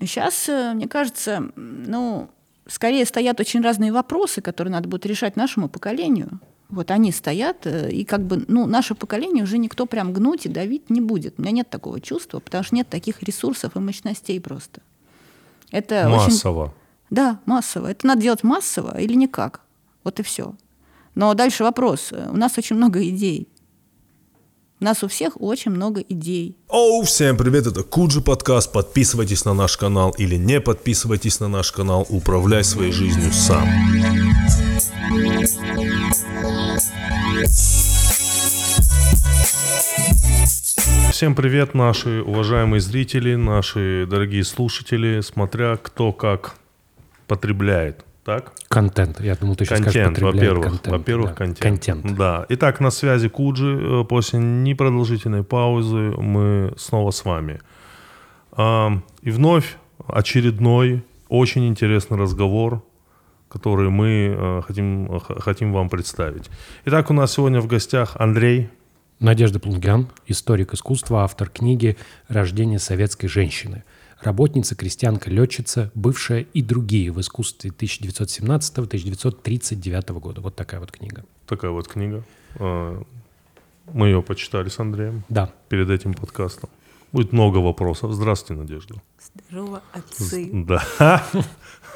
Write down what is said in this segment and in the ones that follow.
Сейчас, э, мне кажется, ну, скорее стоят очень разные вопросы, которые надо будет решать нашему поколению. Вот они стоят, э, и как бы, ну, наше поколение уже никто прям гнуть и давить не будет. У меня нет такого чувства, потому что нет таких ресурсов и мощностей просто. Это Массово. Очень... Да, массово. Это надо делать массово или никак. Вот и все. Но дальше вопрос. У нас очень много идей. У нас у всех очень много идей. Оу, всем привет, это Куджи подкаст. Подписывайтесь на наш канал или не подписывайтесь на наш канал. Управляй своей жизнью сам. Всем привет, наши уважаемые зрители, наши дорогие слушатели, смотря кто как потребляет так? Контент. Я думал, ты сейчас контент, скажешь во-первых, контент. во-первых, да. контент. контент. Да. Итак, на связи Куджи. Э, после непродолжительной паузы мы снова с вами. И вновь очередной очень интересный разговор, который мы э, хотим, хотим вам представить. Итак, у нас сегодня в гостях Андрей. Надежда Плунгян, историк искусства, автор книги «Рождение советской женщины» работница, крестьянка, летчица, бывшая и другие в искусстве 1917-1939 года. Вот такая вот книга. Такая вот книга. А, мы ее почитали с Андреем. Да. Перед этим подкастом. Будет много вопросов. Здравствуйте, Надежда. Здорово, отцы. Да.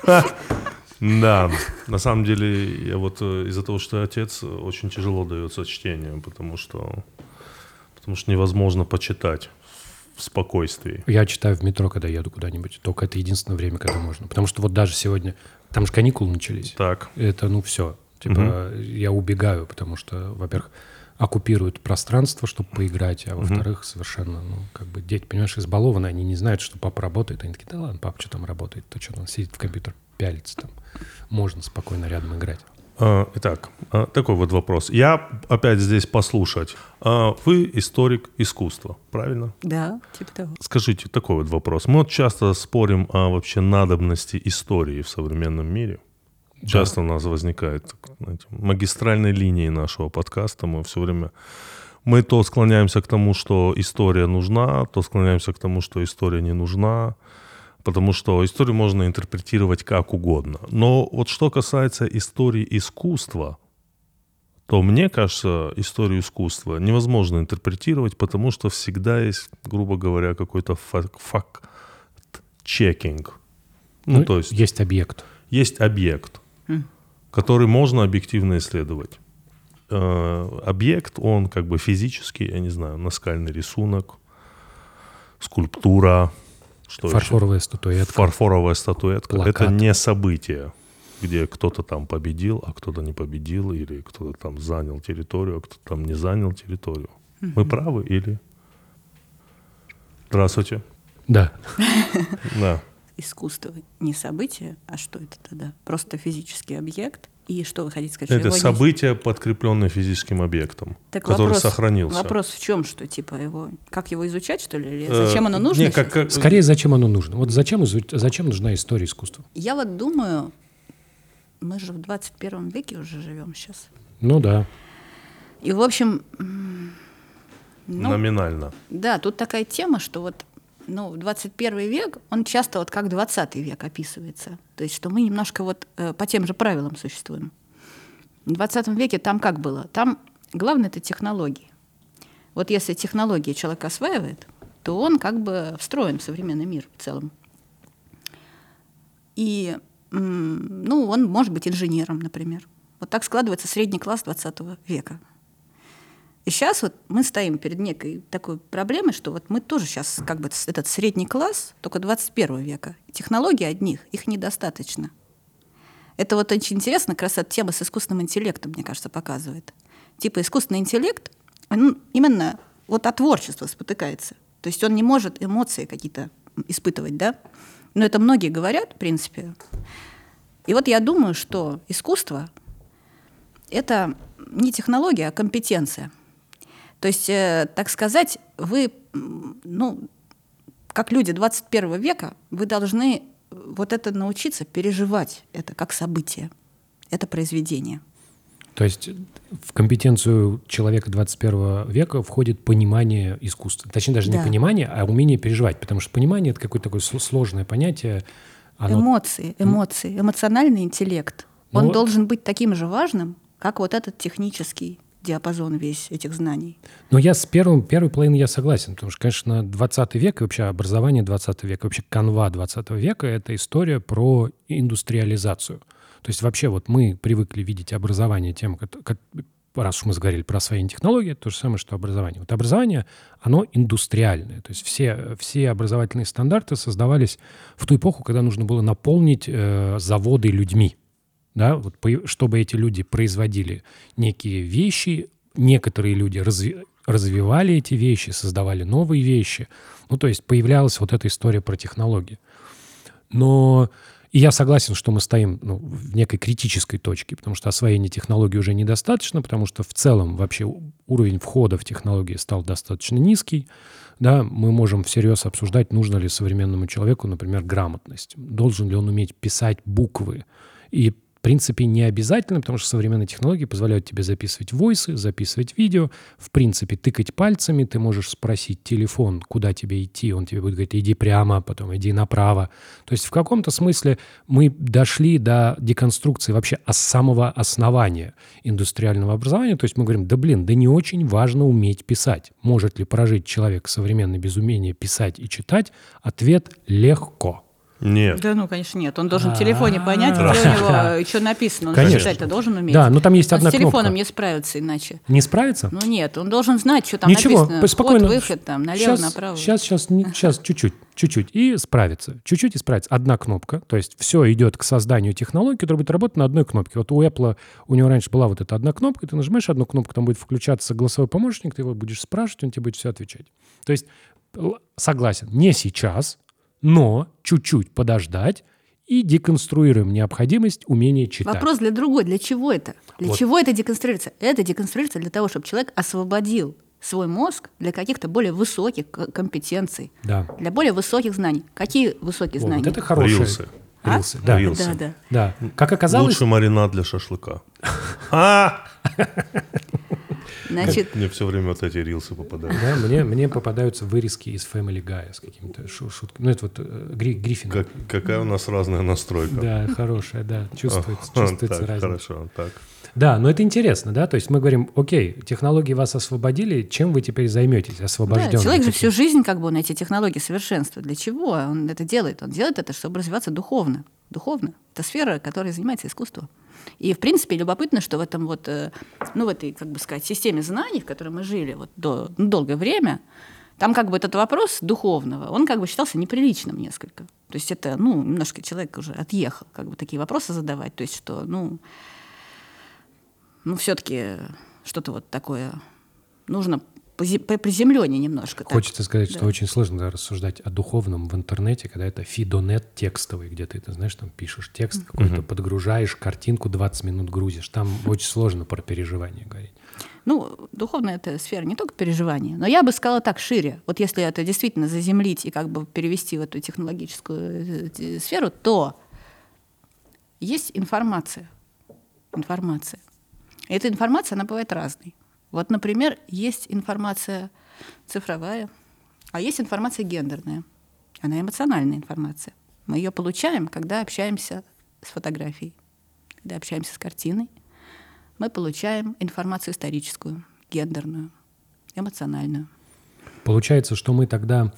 Да, на самом деле, я вот э, из-за того, что я отец, очень тяжело дается чтение, потому что, потому что невозможно почитать в спокойствии. Я читаю в метро, когда еду куда-нибудь. Только это единственное время, когда можно. Потому что вот даже сегодня, там же каникулы начались. Так. Это, ну, все. Типа, угу. я убегаю, потому что, во-первых, оккупируют пространство, чтобы поиграть, а во-вторых, угу. совершенно, ну, как бы дети, понимаешь, избалованы, они не знают, что папа работает. Они такие, да ладно, папа что там работает? То что, он сидит в компьютер, пялится там. Можно спокойно рядом играть. А, итак, а, такой вот вопрос. Я опять здесь послушать. А, вы историк искусства, правильно? Да, типа того. Скажите, такой вот вопрос. Мы вот часто спорим о вообще надобности истории в современном мире. Часто да. у нас возникает знаете, магистральной линии нашего подкаста. Мы все время мы то склоняемся к тому, что история нужна, то склоняемся к тому, что история не нужна потому что историю можно интерпретировать как угодно. Но вот что касается истории искусства, то мне кажется, историю искусства невозможно интерпретировать, потому что всегда есть, грубо говоря, какой-то факт-чекинг. Ну, ну, то есть... Есть объект. Есть объект, mm. который можно объективно исследовать. Э, объект, он как бы физический, я не знаю, наскальный рисунок, скульптура, что Фарфоровая еще? статуэтка. Фарфоровая статуэтка. Плакат. Это не событие, где кто-то там победил, а кто-то не победил, или кто-то там занял территорию, а кто-то там не занял территорию. Угу. Мы правы или... Здравствуйте. Да. Да. Искусство не событие, а что это тогда? Просто физический объект, и что вы хотите сказать? Это событие, не... подкрепленное физическим объектом, так который вопрос, сохранился. Вопрос в чем, что типа его, как его изучать, что ли, или э, зачем оно нужно? Не, как, как... Скорее, зачем оно нужно. Вот зачем, зачем нужна история искусства? Я вот думаю, мы же в 21 веке уже живем сейчас. Ну да. И, в общем... Ну, Номинально. Да, тут такая тема, что вот ну, 21 век, он часто вот как 20 век описывается. То есть, что мы немножко вот э, по тем же правилам существуем. В 20 веке там как было? Там главное это технологии. Вот если технологии человек осваивает, то он как бы встроен в современный мир в целом. И ну, он может быть инженером, например. Вот так складывается средний класс 20 века. И сейчас вот мы стоим перед некой такой проблемой, что вот мы тоже сейчас как бы этот средний класс, только 21 века. Технологий одних, их недостаточно. Это вот очень интересно, как раз эта тема с искусственным интеллектом, мне кажется, показывает. Типа искусственный интеллект, он именно вот от творчества спотыкается. То есть он не может эмоции какие-то испытывать, да? Но это многие говорят, в принципе. И вот я думаю, что искусство — это не технология, а компетенция — то есть, э, так сказать, вы, ну, как люди 21 века, вы должны вот это научиться переживать это как событие, это произведение. То есть в компетенцию человека 21 века входит понимание искусства. Точнее, даже Да. не понимание, а умение переживать. Потому что понимание — это какое-то такое сл- сложное понятие. Оно- Эмоции, эмоции, эмоциональный интеллект. Ну Он вот- должен быть таким же важным, как вот этот технический диапазон весь этих знаний. Но я с первым, первой половиной я согласен, потому что, конечно, 20 век и вообще образование 20 века, вообще канва 20 века — это история про индустриализацию. То есть вообще вот мы привыкли видеть образование тем, как, как- раз уж мы заговорили про освоение технологий, это то же самое, что образование. Вот образование, оно индустриальное. То есть все, все образовательные стандарты создавались в ту эпоху, когда нужно было наполнить э, заводы людьми да, вот чтобы эти люди производили некие вещи, некоторые люди разви- развивали эти вещи, создавали новые вещи. Ну, то есть появлялась вот эта история про технологии. Но и я согласен, что мы стоим ну, в некой критической точке, потому что освоение технологий уже недостаточно, потому что в целом вообще уровень входа в технологии стал достаточно низкий. Да, мы можем всерьез обсуждать, нужно ли современному человеку, например, грамотность. Должен ли он уметь писать буквы. И принципе, не обязательно, потому что современные технологии позволяют тебе записывать войсы, записывать видео, в принципе, тыкать пальцами, ты можешь спросить телефон, куда тебе идти, он тебе будет говорить, иди прямо, потом иди направо. То есть в каком-то смысле мы дошли до деконструкции вообще с самого основания индустриального образования. То есть мы говорим, да блин, да не очень важно уметь писать. Может ли прожить человек современный без умения писать и читать? Ответ – легко. Нет. Да, ну, конечно, нет. Он должен в телефоне понять, где у него что написано. Он читать-то должен уметь. Да, но там есть одна с телефоном кнопка. не справится иначе. Не справится? Ну нет, он должен знать, что там Ничего, написано. спокойно. Вход, выход, там, налево, направо. Сейчас, сейчас, сейчас, чуть-чуть, чуть-чуть. И справится. Чуть-чуть и справится. Одна кнопка. То есть все идет к созданию технологии, которая будет работать на одной кнопке. Вот у Apple, у него раньше была вот эта одна кнопка, ты нажимаешь одну кнопку, там будет включаться голосовой помощник, ты его будешь спрашивать, он тебе будет все отвечать. То есть, согласен, не сейчас, но чуть-чуть подождать и деконструируем необходимость умения читать. Вопрос для другой. Для чего это? Для Вот. чего это деконструируется? Это деконструируется для того, чтобы человек освободил свой мозг для каких-то более высоких компетенций, Да. для более высоких знаний. Какие высокие Во, знания? вот это хорошее. Рилсы. А? Рилсы, да. Рилсы. Да, да. Да. Как оказалось, Лучший маринад для шашлыка. А! Значит, Мне все время вот эти рилсы попадают. Да, мне, мне попадаются вырезки из Family Guy с какими-то шу- шутками. Ну, это вот э, Гри- Гриффин. Как- какая у нас разная настройка. Да, хорошая, да. Чувствуется, чувствуется так, разница. Хорошо, так. Да, но это интересно, да? То есть мы говорим, окей, технологии вас освободили, чем вы теперь займетесь, да, освобожденные? человек же всю жизнь как бы он эти технологии совершенствует. Для чего он это делает? Он делает это, чтобы развиваться духовно. Духовно. Это сфера, которой занимается искусство. И, в принципе, любопытно, что в этом вот, э, ну, в этой, как бы сказать, системе знаний, в которой мы жили вот до, ну, долгое время, там как бы этот вопрос духовного, он как бы считался неприличным несколько. То есть это, ну, немножко человек уже отъехал, как бы такие вопросы задавать. То есть что, ну, ну, все-таки что-то вот такое нужно приземленнее немножко. так. Хочется сказать, что Да. очень сложно да, рассуждать о духовном в интернете, когда это фидонет текстовый, где ты, ты знаешь, там пишешь текст какой-то, подгружаешь картинку, 20 минут грузишь. Там очень сложно про переживания говорить. Ну, духовная это сфера не только переживания, но я бы сказала так шире. Вот если это действительно заземлить и как бы перевести в эту технологическую э, э, сферу, то есть информация. Информация. И эта информация, она бывает разной. Вот, например, есть информация цифровая, а есть информация гендерная. Она эмоциональная информация. Мы ее получаем, когда общаемся с фотографией, когда общаемся с картиной, мы получаем информацию историческую, гендерную, эмоциональную. Получается, что мы тогда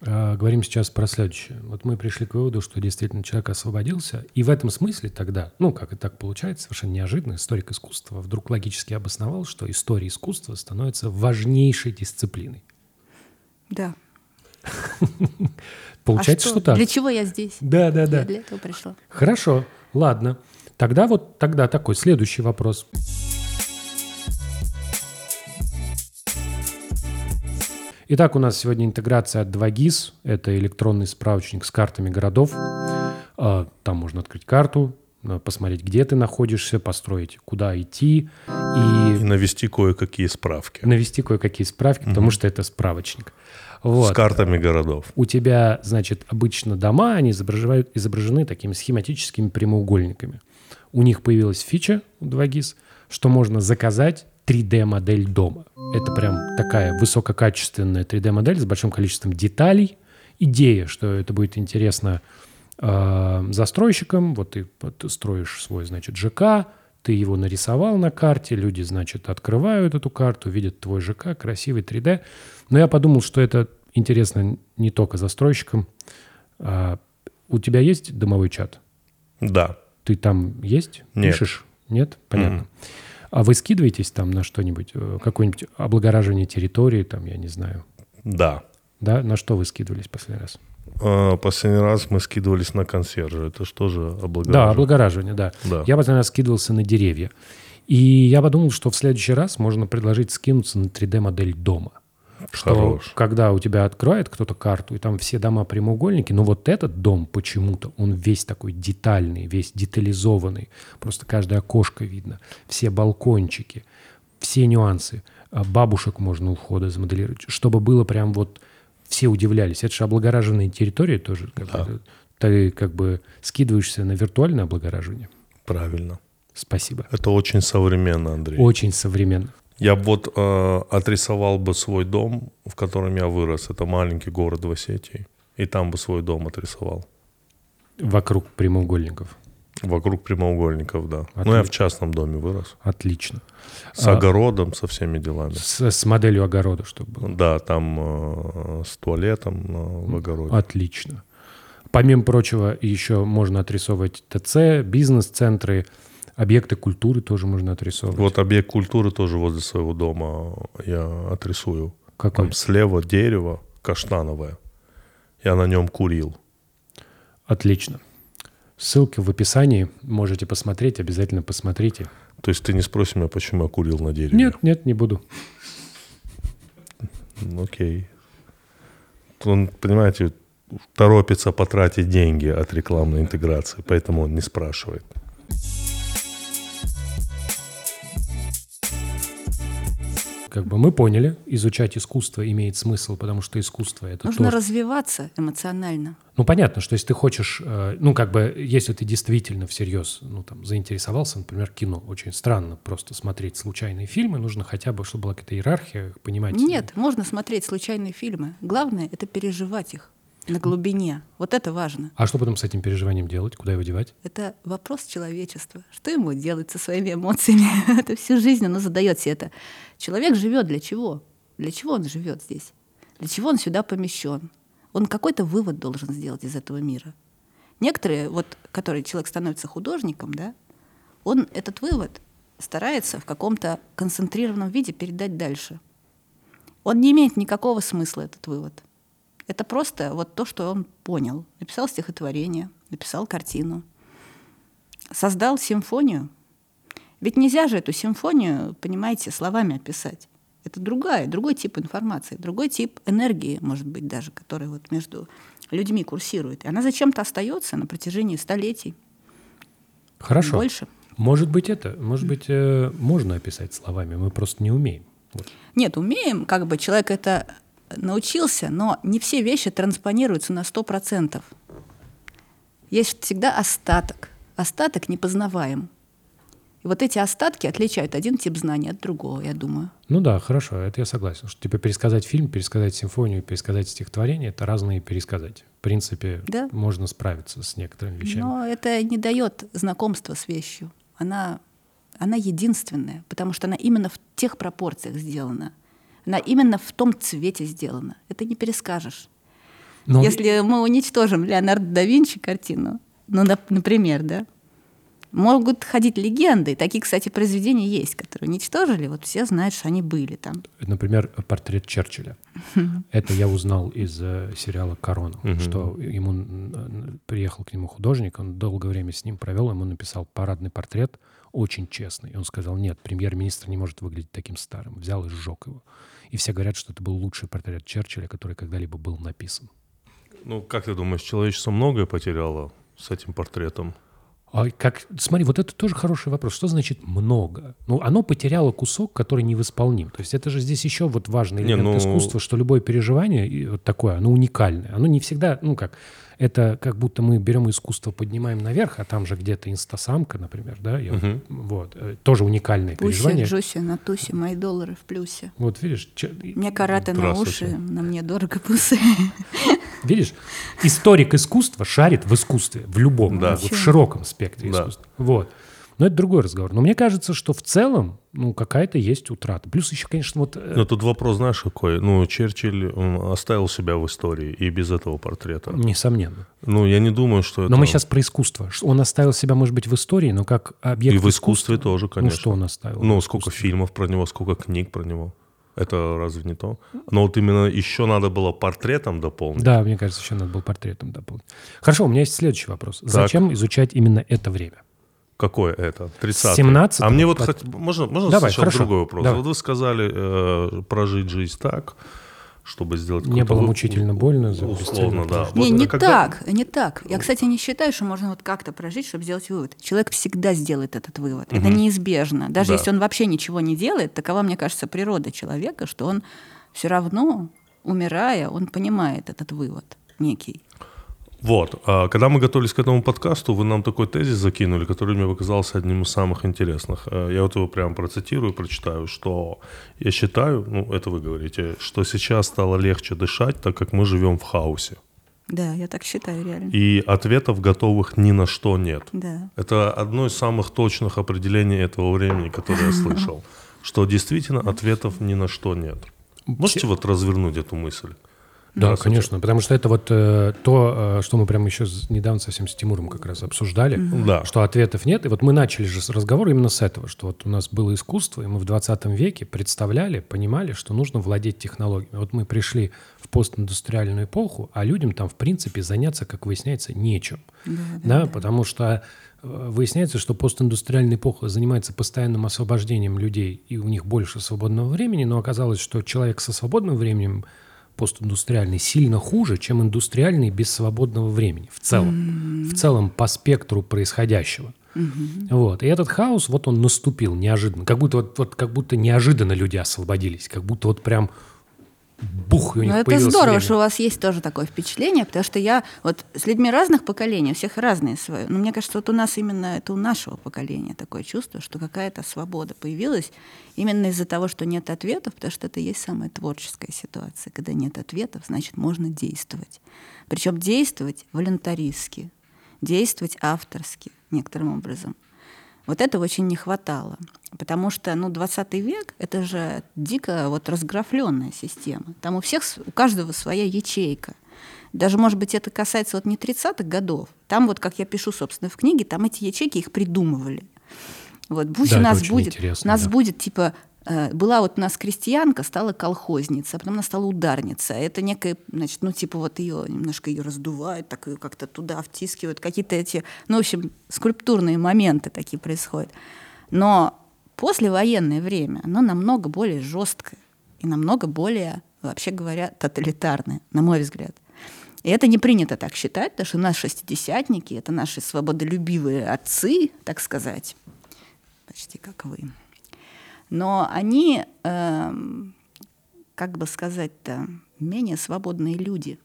э, говорим сейчас про следующее. Вот мы пришли к выводу, что действительно человек освободился, и в этом смысле тогда, ну, как и так получается, совершенно неожиданно, историк искусства вдруг логически обосновал, что история искусства становится важнейшей дисциплиной. Да. Получается, а что, так. Для чего я здесь? Да, да, Я да. для этого пришла. Хорошо, ладно. Тогда вот тогда такой следующий вопрос. Итак, у нас сегодня интеграция от 2GIS. Это электронный справочник с картами городов. А, Там можно открыть карту, а, посмотреть, где ты находишься, построить, куда идти И и навести кое-какие справки. навести кое-какие справки, потому что это справочник. Вот. С картами городов. У тебя, значит, обычно дома, они изображают, изображены такими схематическими прямоугольниками. У них появилась фича у 2GIS, что можно заказать 3D-модель дома. Это прям такая высококачественная 3D-модель с большим количеством деталей. Идея, что это будет интересно э, застройщикам. Вот ты, вот ты строишь свой, значит, ЖК, ты его нарисовал на карте, люди, значит, открывают эту карту, видят твой ЖК, красивый 3D. Но я подумал, что это интересно не только застройщикам. А, у тебя есть домовой чат? Да. Ты там есть? Нет. Пишешь? Нет? Понятно. Мгм. А вы скидываетесь там на что-нибудь, э, какое-нибудь облагораживание территории, там, я не знаю, Да. да? На что вы скидывались последний раз? А, Последний раз мы скидывались на консьержа. Это что же облагораживание? Да, облагораживание, да. Да. Я последний раз скидывался на деревья. И я подумал, что в следующий раз можно предложить скинуться на 3D-модель дома. Что Хорош. когда у тебя открывает кто-то карту, и там все дома прямоугольники, но вот этот дом почему-то, он весь такой детальный, весь детализованный. Просто каждое окошко видно, все балкончики, все нюансы. А Бабушек можно у входа замоделировать, чтобы было прям вот все удивлялись. Это же облагораженные территории тоже. Как Да. бы, ты как бы скидываешься на виртуальное облагораживание. Правильно. Спасибо. Это очень современно, Андрей. Очень современно. Я бы вот э, отрисовал бы свой дом, в котором я вырос. Это маленький город в Осетии. И там бы свой дом отрисовал. Вокруг прямоугольников. Вокруг прямоугольников, да. Отлично. Ну, я в частном доме вырос. Отлично. С А- огородом, со всеми делами. С, с моделью огорода, чтобы было. Да, там э, с туалетом э, в огороде. Отлично. Помимо прочего, еще можно отрисовывать ТЦ, бизнес-центры, объекты культуры тоже можно отрисовывать. Вот объект культуры тоже возле своего дома я отрисую. Какой? Там слева дерево каштановое. Я на нем курил. Отлично. Ссылки в описании. Можете посмотреть, обязательно посмотрите. То есть ты не спросишь меня, почему я курил на дереве? Нет, нет, не буду. Окей. Он, понимаете, торопится потратить деньги от рекламной интеграции, поэтому он не спрашивает. Как бы мы поняли, изучать искусство имеет смысл, потому что искусство это Нужно тоже... развиваться эмоционально. Ну, понятно, что если ты хочешь, э, ну, как бы, если ты действительно всерьез, ну, там, заинтересовался, например, кино, очень странно просто смотреть случайные фильмы, нужно хотя бы, чтобы была какая-то иерархия, понимать... Нет, можно смотреть случайные фильмы. Главное — это переживать их на глубине. Вот это важно. А что потом с этим переживанием делать? Куда его девать? Это вопрос человечества. Что ему делать со своими эмоциями? это всю жизнь оно задает себе это. Человек живет для чего? Для чего он живет здесь? Для чего он сюда помещен? Он какой-то вывод должен сделать из этого мира. Некоторые, вот, которые человек становится художником, да, он этот вывод старается в каком-то концентрированном виде передать дальше. Он не имеет никакого смысла, этот вывод. Это просто вот то, что он понял. Написал стихотворение, написал картину, создал симфонию. Ведь нельзя же эту симфонию, понимаете, словами описать. Это другая, другой тип информации, другой тип энергии, может быть, даже, который вот между людьми курсирует. И она зачем-то остается на протяжении столетий. Хорошо. Больше. Может быть, это, может быть, э, можно описать словами, мы просто не умеем. Вот. Нет, умеем, как бы человек это научился, но не все вещи транспонируются на 100%. Есть всегда остаток. Остаток непознаваем. И вот эти остатки отличают один тип знаний от другого, я думаю. Ну да, хорошо, это я согласен. Что, типа пересказать фильм, пересказать симфонию, пересказать стихотворение — это разные пересказать. В принципе, Да. можно справиться с некоторыми вещами. Но это не дает знакомства с вещью. Она, она единственная, потому что она именно в тех пропорциях сделана. Она именно в том цвете сделана. Это не перескажешь. Но- Если мы уничтожим Леонардо да Винчи картину, ну, нап- например, да, могут ходить легенды. Такие, кстати, произведения есть, которые уничтожили. Вот все знают, что они были там. Например, портрет Черчилля. Это я узнал из э, сериала «Корона», что ему приехал к нему художник, он долгое время с ним провел, ему написал парадный портрет, очень честный. И он сказал, нет, премьер-министр не может выглядеть таким старым. Взял и сжег его. И все говорят, что это был лучший портрет Черчилля, который когда-либо был написан. Ну, как ты думаешь, человечество многое потеряло с этим портретом? А как, смотри, вот это тоже хороший вопрос. Что значит много? Ну, оно потеряло кусок, который невосполним. То есть это же здесь еще вот важный Не, элемент ну- искусства, что любое переживание вот такое, оно уникальное. Оно не всегда, ну как, это как будто мы берем искусство, поднимаем наверх, а там же где-то инстасамка, например, да, и вот, вот, э, тоже уникальное Пусть переживание. Джуси на тусе, мои доллары в плюсе. Вот видишь, чё- Мне караты на уши, на мне дорого пусы. Видишь, историк искусства шарит в искусстве, в любом, Да. вот в широком спектре Да. искусства. Вот. Но это другой разговор. Но мне кажется, что в целом, ну, какая-то есть утрата. Плюс еще, конечно, вот... э, Но тут вопрос, знаешь, какой? Ну, Черчилль оставил себя в истории и без этого портрета. Несомненно. Ну, я не думаю, что это... Но мы сейчас про искусство. Он оставил себя, может быть, в истории, но как объект И в искусстве искусства. тоже, конечно. Ну, что он оставил? Ну, сколько фильмов про него, сколько книг про него. Это разве не то? Но вот именно еще надо было портретом дополнить. Да, мне кажется, еще надо было портретом дополнить. Хорошо, у меня есть следующий вопрос. Зачем изучать именно это время? Какое это? 30 17-го А мне вот по- хот- можно, можно Давай, сначала хорошо. другой вопрос? Давай. Вот вы сказали э, прожить жизнь так, чтобы сделать Не было вы- мучительно больно за Условно, да. Не, Вот не когда- так, не так. Я, кстати, не считаю, что можно вот как-то прожить, чтобы сделать вывод. Человек всегда сделает этот вывод. Это неизбежно. Даже Да. если он вообще ничего не делает, такова, мне кажется, природа человека, что он все равно, умирая, он понимает этот вывод некий. Вот. А когда мы готовились к этому подкасту, вы нам такой тезис закинули, который мне показался одним из самых интересных. Э, Я вот его прямо процитирую, прочитаю, что я считаю, ну, это вы говорите, что сейчас стало легче дышать, так как мы живем в хаосе. Да, я так считаю реально. И ответов готовых ни на что нет. Да. Это одно из самых точных определений этого времени, которое я слышал. Что действительно ответов ни на что нет. Можете вот развернуть эту мысль? Да, Раз конечно, потому что это вот э, то, э, что мы прямо еще недавно совсем с Тимуром как раз обсуждали, Да. что ответов нет. И вот мы начали же с разговора именно с этого, что вот у нас было искусство, и мы в 20 веке представляли, понимали, что нужно владеть технологиями. Вот мы пришли в постиндустриальную эпоху, а людям там, в принципе, заняться, как выясняется, нечем. Да, потому что э, выясняется, что постиндустриальная эпоха занимается постоянным освобождением людей, и у них больше свободного времени, но оказалось, что человек со свободным временем постиндустриальный сильно хуже, чем индустриальный без свободного времени в целом. В целом по спектру происходящего. Вот. И этот хаос, вот он наступил неожиданно. Как будто, вот, вот, как будто неожиданно люди освободились. Как будто вот прям бух, и у них Ну, это здорово, время. что у вас есть тоже такое впечатление, потому что я вот с людьми разных поколений, у всех разные свои. Но мне кажется, вот у нас именно это у нашего поколения такое чувство, что какая-то свобода появилась именно из-за того, что нет ответов, потому что это есть самая творческая ситуация. Когда нет ответов, значит, можно действовать. Причем действовать волонтаристски, действовать авторски некоторым образом. Вот этого очень не хватало. Потому что, ну, 20 век — это же дико вот разграфленная система. Там у всех, у каждого своя ячейка. Даже, может быть, это касается вот не 30-х годов. Там вот, как я пишу, собственно, в книге, там эти ячейки их придумывали. Вот пусть Да, у нас будет, интересно, у нас да. будет типа была вот у нас крестьянка, стала колхозница, а потом она стала ударница. Это некая, значит, ну типа вот ее немножко ее раздувают, так ее как-то туда втискивают, какие-то эти, ну в общем, скульптурные моменты такие происходят. Но послевоенное время, оно намного более жесткое и намного более, вообще говоря, тоталитарное, на мой взгляд. И это не принято так считать, потому что у нас шестидесятники, это наши свободолюбивые отцы, так сказать, почти как вы. Но они, эм, как бы сказать-то, менее свободные люди,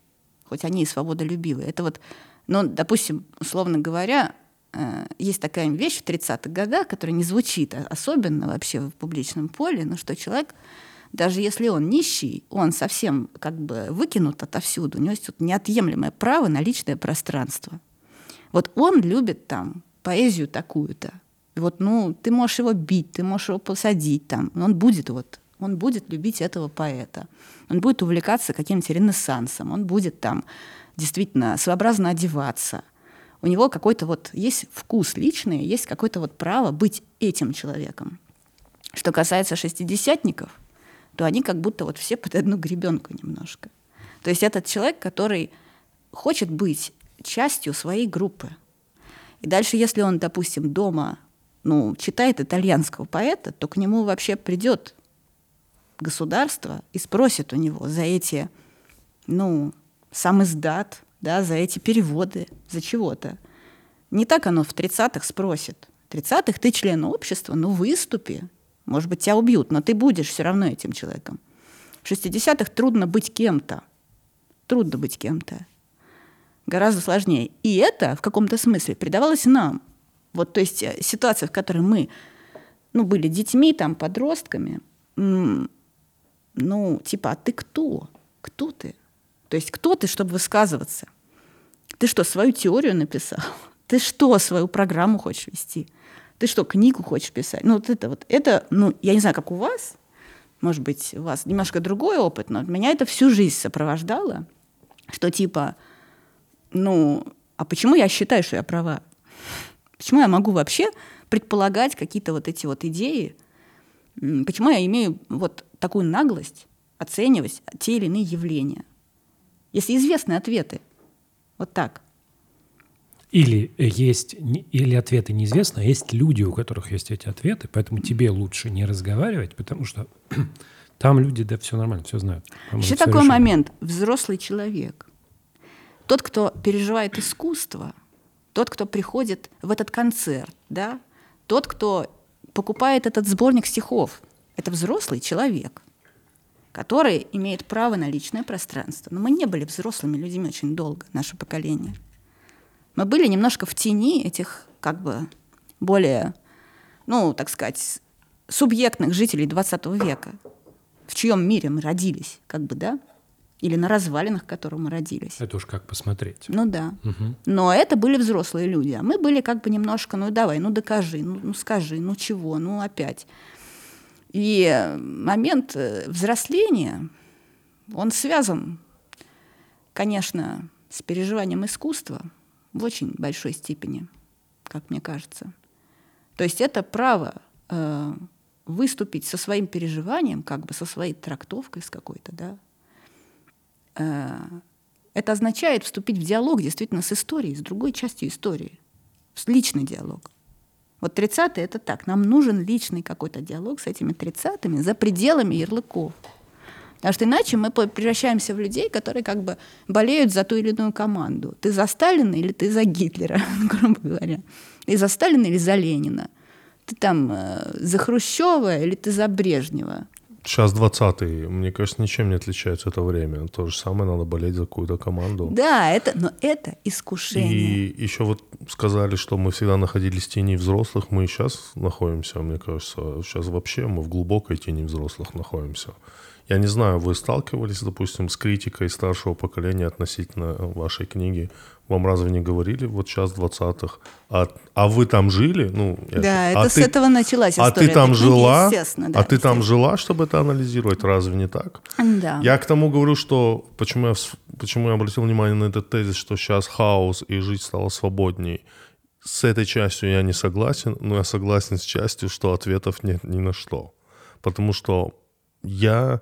хоть они и свободолюбивые. Это вот, ну, допустим, условно говоря, э, есть такая вещь в 30-х годах, которая не звучит особенно вообще в публичном поле, но что человек, даже если он нищий, он совсем как бы выкинут отовсюду, у него есть вот неотъемлемое право на личное пространство. Вот он любит там поэзию такую-то. Вот, ну, ты можешь его бить, ты можешь его посадить там, но он будет вот, он будет любить этого поэта. Он будет увлекаться каким-нибудь ренессансом, он будет там действительно своеобразно одеваться. У него какой-то вот есть вкус личный, есть какое-то вот право быть этим человеком. Что касается шестидесятников, то они как будто вот все под одну гребенку немножко. То есть этот человек, который хочет быть частью своей группы. И дальше, если он, допустим, дома ну, читает итальянского поэта, то к нему вообще придет государство и спросит у него за эти, ну, сам издат, да, за эти переводы, за чего-то. Не так оно в 30-х спросит. В 30-х ты член общества, ну выступи. Может быть, тебя убьют, но ты будешь все равно этим человеком. В 60-х трудно быть кем-то. Трудно быть кем-то. Гораздо сложнее. И это в каком-то смысле передавалось нам. Вот, то есть э, ситуация, в которой мы ну, были детьми, там, подростками, ну, типа, а ты кто? Кто ты? То есть кто ты, чтобы высказываться? Ты что, свою теорию написал? Ты что, свою программу хочешь вести? Ты что, книгу хочешь писать? Ну, вот это вот, это, ну, я не знаю, как у вас, может быть, у вас немножко другой опыт, но меня это всю жизнь сопровождало, что типа, ну, а почему я считаю, что я права? Почему я могу вообще предполагать какие-то вот эти вот идеи? Почему я имею вот такую наглость оценивать те или иные явления? Если известны ответы. Вот так. Или есть, или ответы неизвестны, а есть люди, у которых есть эти ответы, поэтому тебе лучше не разговаривать, потому что там люди, да, все нормально, все знают. Еще такой решено. момент. Взрослый человек. Тот, кто переживает искусство, тот, кто приходит в этот концерт, да, тот, кто покупает этот сборник стихов, это взрослый человек, который имеет право на личное пространство. Но мы не были взрослыми людьми очень долго, наше поколение – мы были немножко в тени этих как бы более, ну, так сказать, субъектных жителей 20 века, в чьем мире мы родились, как бы, да, или на развалинах, в котором мы родились. Это уж как посмотреть. Ну да. Угу. Но это были взрослые люди, а мы были как бы немножко, ну давай, ну докажи, ну, ну скажи, ну чего, ну опять. И момент э, взросления, он связан, конечно, с переживанием искусства, в очень большой степени, как мне кажется. То есть это право э, выступить со своим переживанием, как бы со своей трактовкой с какой-то, да. Э, это означает вступить в диалог действительно с историей, с другой частью истории, в личный диалог. Вот 30-е — это так. Нам нужен личный какой-то диалог с этими 30-ми за пределами ярлыков. Потому что иначе мы превращаемся в людей, которые как бы болеют за ту или иную команду. Ты за Сталина или ты за Гитлера, грубо говоря. Ты за Сталина или за Ленина. Ты там э, за Хрущева или ты за Брежнева. Сейчас 20-й, мне кажется, ничем не отличается это время. То же самое, надо болеть за какую-то команду. Да, это, но это искушение. И еще вот сказали, что мы всегда находились в тени взрослых, мы и сейчас находимся, мне кажется. Сейчас вообще мы в глубокой тени взрослых находимся. Я не знаю, вы сталкивались, допустим, с критикой старшего поколения относительно вашей книги? Вам разве не говорили вот сейчас 20-х? А, а вы там жили? Ну, да, это, а с ты, этого началась история. А ты там жила? Да, а ты там жила, чтобы это анализировать? Разве не так? Да. Я к тому говорю, что почему я, почему я обратил внимание на этот тезис, что сейчас хаос и жить стало свободней. С этой частью я не согласен, но я согласен с частью, что ответов нет ни на что. Потому что я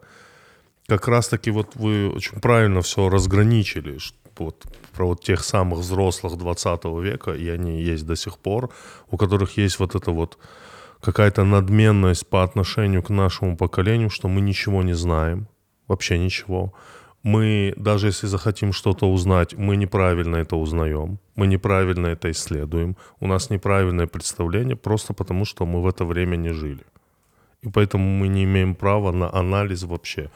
как раз-таки вот вы очень правильно все разграничили, вот, про вот тех самых взрослых 20 века, и они есть до сих пор, у которых есть вот это вот какая-то надменность по отношению к нашему поколению, что мы ничего не знаем, вообще ничего. Мы, даже если захотим что-то узнать, мы неправильно это узнаем, мы неправильно это исследуем, у нас неправильное представление, просто потому что мы в это время не жили. И поэтому мы не имеем права на анализ вообще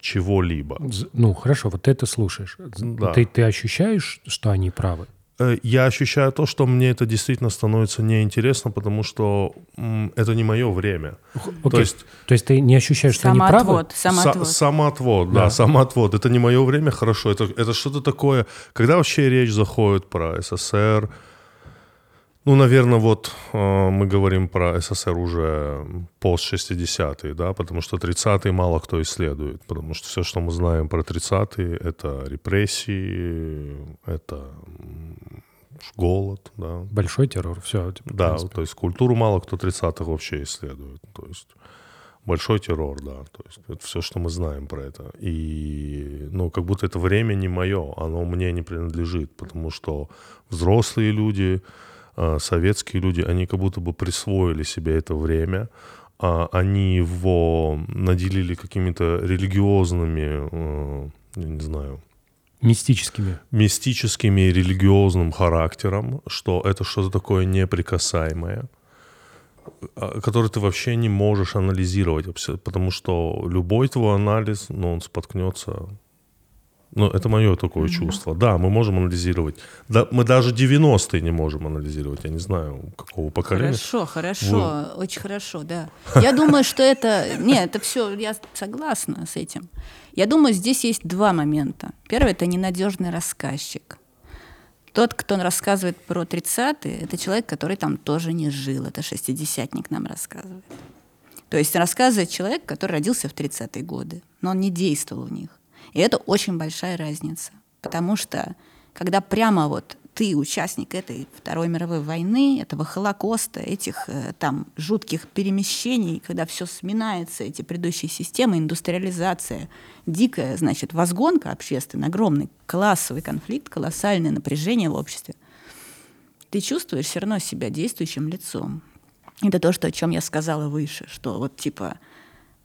чего-либо. Ну, хорошо, вот ты это слушаешь. Да. Ты, ты ощущаешь, что они правы? Э, я ощущаю то, что мне это действительно становится неинтересно, потому что это не мое время. Okay. То, есть, то есть ты не ощущаешь, что самоотвод, они правы? Самоотвод. С- самоотвод, да. да, самоотвод. Это не мое время, хорошо. Это, это что-то такое, когда вообще речь заходит про СССР, ну, наверное, вот э, мы говорим про СССР уже пост-60-е, да, потому что 30-е мало кто исследует, потому что все, что мы знаем про 30-е, это репрессии, это голод, да. Большой террор, все. Типа, да, то есть культуру мало кто 30-х вообще исследует, то есть большой террор, да, то есть это все, что мы знаем про это. И, ну, как будто это время не мое, оно мне не принадлежит, потому что взрослые люди, советские люди, они как будто бы присвоили себе это время, а, они его наделили какими-то религиозными, а, я не знаю, Мистическими. Мистическими и религиозным характером, что это что-то такое неприкасаемое, а, которое ты вообще не можешь анализировать, потому что любой твой анализ, ну, он споткнется ну, это мое такое mm-hmm. чувство. Да, мы можем анализировать. Да, мы даже 90-е не можем анализировать. Я не знаю, какого поколения. Хорошо, хорошо, Вы... очень хорошо, да. Я думаю, что это... Нет, это все, я согласна с этим. Я думаю, здесь есть два момента. Первый – это ненадежный рассказчик. Тот, кто рассказывает про 30-е, это человек, который там тоже не жил. Это шестидесятник нам рассказывает. То есть рассказывает человек, который родился в 30-е годы, но он не действовал в них. И это очень большая разница, потому что когда прямо вот ты участник этой Второй мировой войны, этого Холокоста, этих э, там жутких перемещений, когда все сминается, эти предыдущие системы, индустриализация, дикая, значит, возгонка общественная, огромный классовый конфликт, колоссальное напряжение в обществе, ты чувствуешь все равно себя действующим лицом. Это то, что, о чем я сказала выше, что вот типа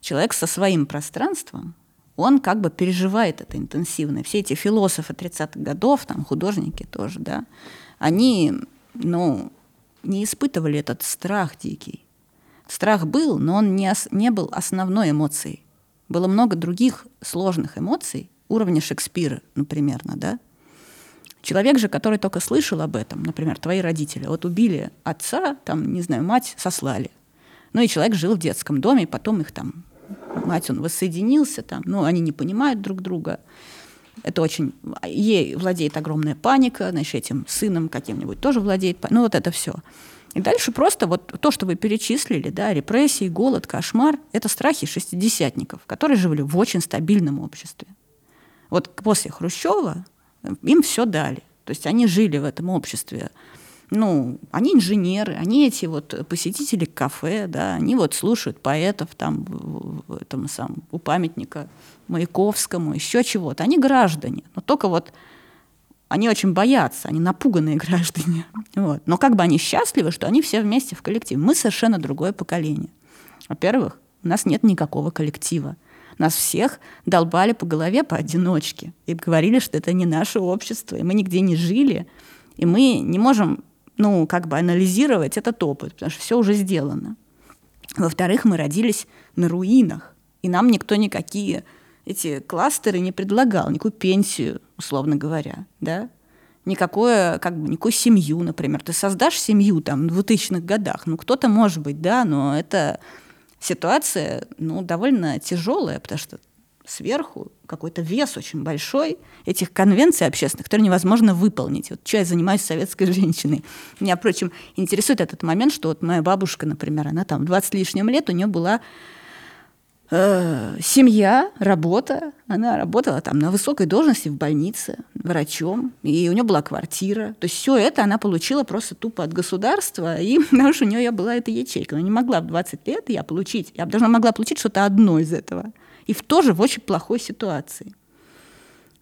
человек со своим пространством, он как бы переживает это интенсивно. Все эти философы 30-х годов, там художники тоже, да, они, ну, не испытывали этот страх дикий. Страх был, но он не, ос- не был основной эмоцией. Было много других сложных эмоций, уровня Шекспира, например, да. Человек же, который только слышал об этом, например, твои родители, вот убили отца, там, не знаю, мать сослали. Ну и человек жил в детском доме, и потом их там мать, он воссоединился там, но они не понимают друг друга. Это очень... Ей владеет огромная паника, значит, этим сыном каким-нибудь тоже владеет... Ну, вот это все. И дальше просто вот то, что вы перечислили, да, репрессии, голод, кошмар, это страхи шестидесятников, которые жили в очень стабильном обществе. Вот после Хрущева им все дали. То есть они жили в этом обществе ну, они инженеры, они эти вот посетители кафе, да, они вот слушают поэтов там в, этом самом, у памятника Маяковскому, еще чего-то. Они граждане, но только вот они очень боятся, они напуганные граждане. Вот. Но как бы они счастливы, что они все вместе в коллективе. Мы совершенно другое поколение. Во-первых, у нас нет никакого коллектива. Нас всех долбали по голове поодиночке и говорили, что это не наше общество, и мы нигде не жили, и мы не можем ну, как бы анализировать этот опыт, потому что все уже сделано. Во-вторых, мы родились на руинах, и нам никто никакие эти кластеры не предлагал, никакую пенсию, условно говоря, да, никакое, как бы, никакую семью, например. Ты создашь семью там в 2000-х годах, ну, кто-то может быть, да, но это ситуация, ну, довольно тяжелая, потому что сверху какой-то вес очень большой этих конвенций общественных, которые невозможно выполнить. Вот что я занимаюсь советской женщиной. Меня, впрочем, интересует этот момент, что вот моя бабушка, например, она там 20 лишним лет, у нее была э, семья, работа. Она работала там на высокой должности в больнице, врачом, и у нее была квартира. То есть все это она получила просто тупо от государства, и потому что у нее была эта ячейка. Она не могла в 20 лет я получить, я должна могла получить что-то одно из этого и в тоже в очень плохой ситуации.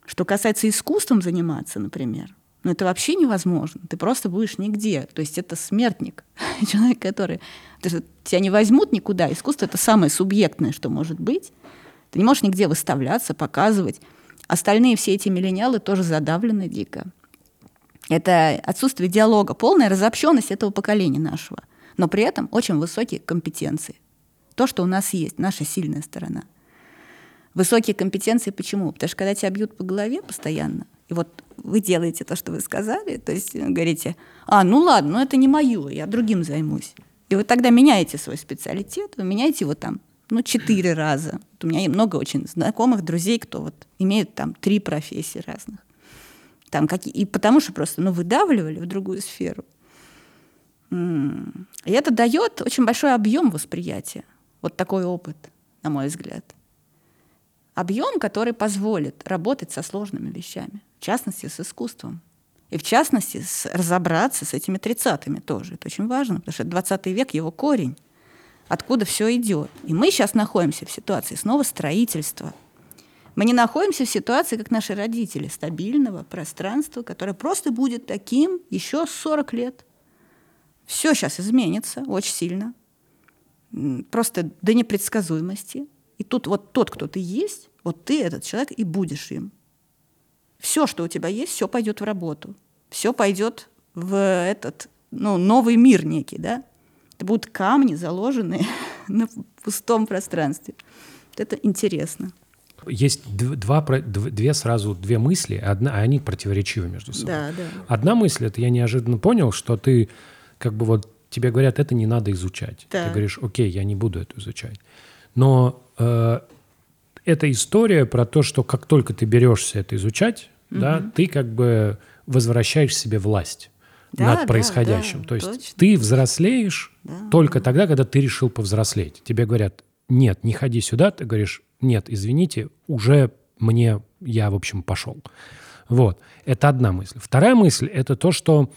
Что касается искусством заниматься, например, ну это вообще невозможно. Ты просто будешь нигде. То есть это смертник, человек, который... Тебя не возьмут никуда. Искусство — это самое субъектное, что может быть. Ты не можешь нигде выставляться, показывать. Остальные все эти миллениалы тоже задавлены дико. Это отсутствие диалога, полная разобщенность этого поколения нашего. Но при этом очень высокие компетенции. То, что у нас есть, наша сильная сторона — Высокие компетенции почему? Потому что когда тебя бьют по голове постоянно, и вот вы делаете то, что вы сказали, то есть говорите, а, ну ладно, ну это не мое, я другим займусь. И вы тогда меняете свой специалитет, вы меняете его там, ну, четыре раза. Вот у меня много очень знакомых, друзей, кто вот имеет там три профессии разных. Там какие... И потому что просто, ну, выдавливали в другую сферу. И это дает очень большой объем восприятия. Вот такой опыт, на мой взгляд объем, который позволит работать со сложными вещами, в частности, с искусством. И в частности, с, разобраться с этими тридцатыми тоже. Это очень важно, потому что 20 век, его корень, откуда все идет. И мы сейчас находимся в ситуации снова строительства. Мы не находимся в ситуации, как наши родители, стабильного пространства, которое просто будет таким еще 40 лет. Все сейчас изменится очень сильно, просто до непредсказуемости. И тут вот тот, кто ты есть, вот ты этот человек и будешь им. все, что у тебя есть, все пойдет в работу. Все пойдет в этот, ну, новый мир некий, да? Это будут камни, заложенные на пустом пространстве. Это интересно. Есть два, две сразу две мысли, одна, а они противоречивы между собой. Да, да. Одна мысль, это я неожиданно понял, что ты как бы вот тебе говорят, это не надо изучать. Да. Ты говоришь, окей, я не буду это изучать. Но э, эта история про то, что как только ты берешься это изучать, угу. да, ты как бы возвращаешь себе власть да, над происходящим. Да, То есть точно. ты взрослеешь да. только тогда, когда ты решил повзрослеть. Тебе говорят, нет, не ходи сюда, ты говоришь, нет, извините, уже мне, я, в общем, пошел. Вот, это одна мысль. Вторая мысль – это то, что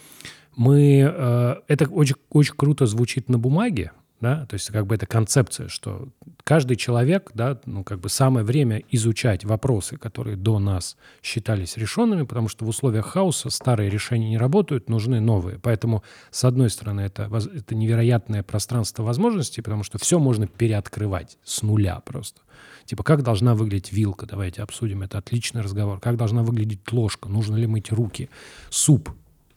мы, э, это очень, очень круто звучит на бумаге, да, то есть как бы это концепция, что каждый человек, да, ну как бы самое время изучать вопросы, которые до нас считались решенными, потому что в условиях хаоса старые решения не работают, нужны новые. Поэтому, с одной стороны, это, это невероятное пространство возможностей, потому что все можно переоткрывать с нуля просто. Типа, как должна выглядеть вилка, давайте обсудим, это отличный разговор. Как должна выглядеть ложка, нужно ли мыть руки, суп,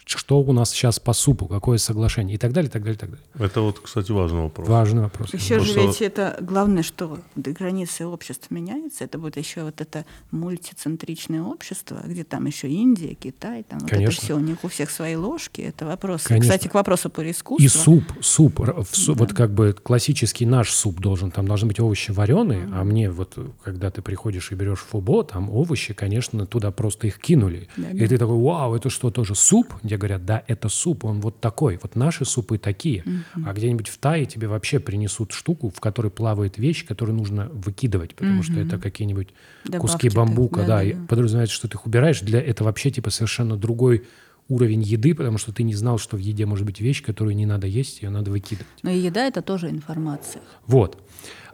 что у нас сейчас по супу, какое соглашение и так далее, и так далее, и так далее. Это вот, кстати, важный вопрос. Важный вопрос. Еще же что... ведь это главное, что границы общества меняются, это будет еще вот это мультицентричное общество, где там еще Индия, Китай, там вот это все, у них у всех свои ложки, это вопрос. Конечно. Кстати, к вопросу по искусству. И суп, суп, да. вот как бы классический наш суп должен, там должны быть овощи вареные, mm-hmm. а мне вот, когда ты приходишь и берешь фубо, там овощи, конечно, туда просто их кинули. Да, и да. ты такой, вау, это что, тоже суп? Где говорят, да, это суп, он вот такой. Вот наши супы такие. Mm-hmm. А где-нибудь в Тае тебе вообще принесут штуку, в которой плавает вещь, которую нужно выкидывать, потому mm-hmm. что это какие-нибудь Добавки куски бамбука, да, да, и подразумевается, что ты их убираешь. Для это вообще типа совершенно другой уровень еды, потому что ты не знал, что в еде может быть вещь, которую не надо есть, ее надо выкидывать. Но и еда это тоже информация. Вот.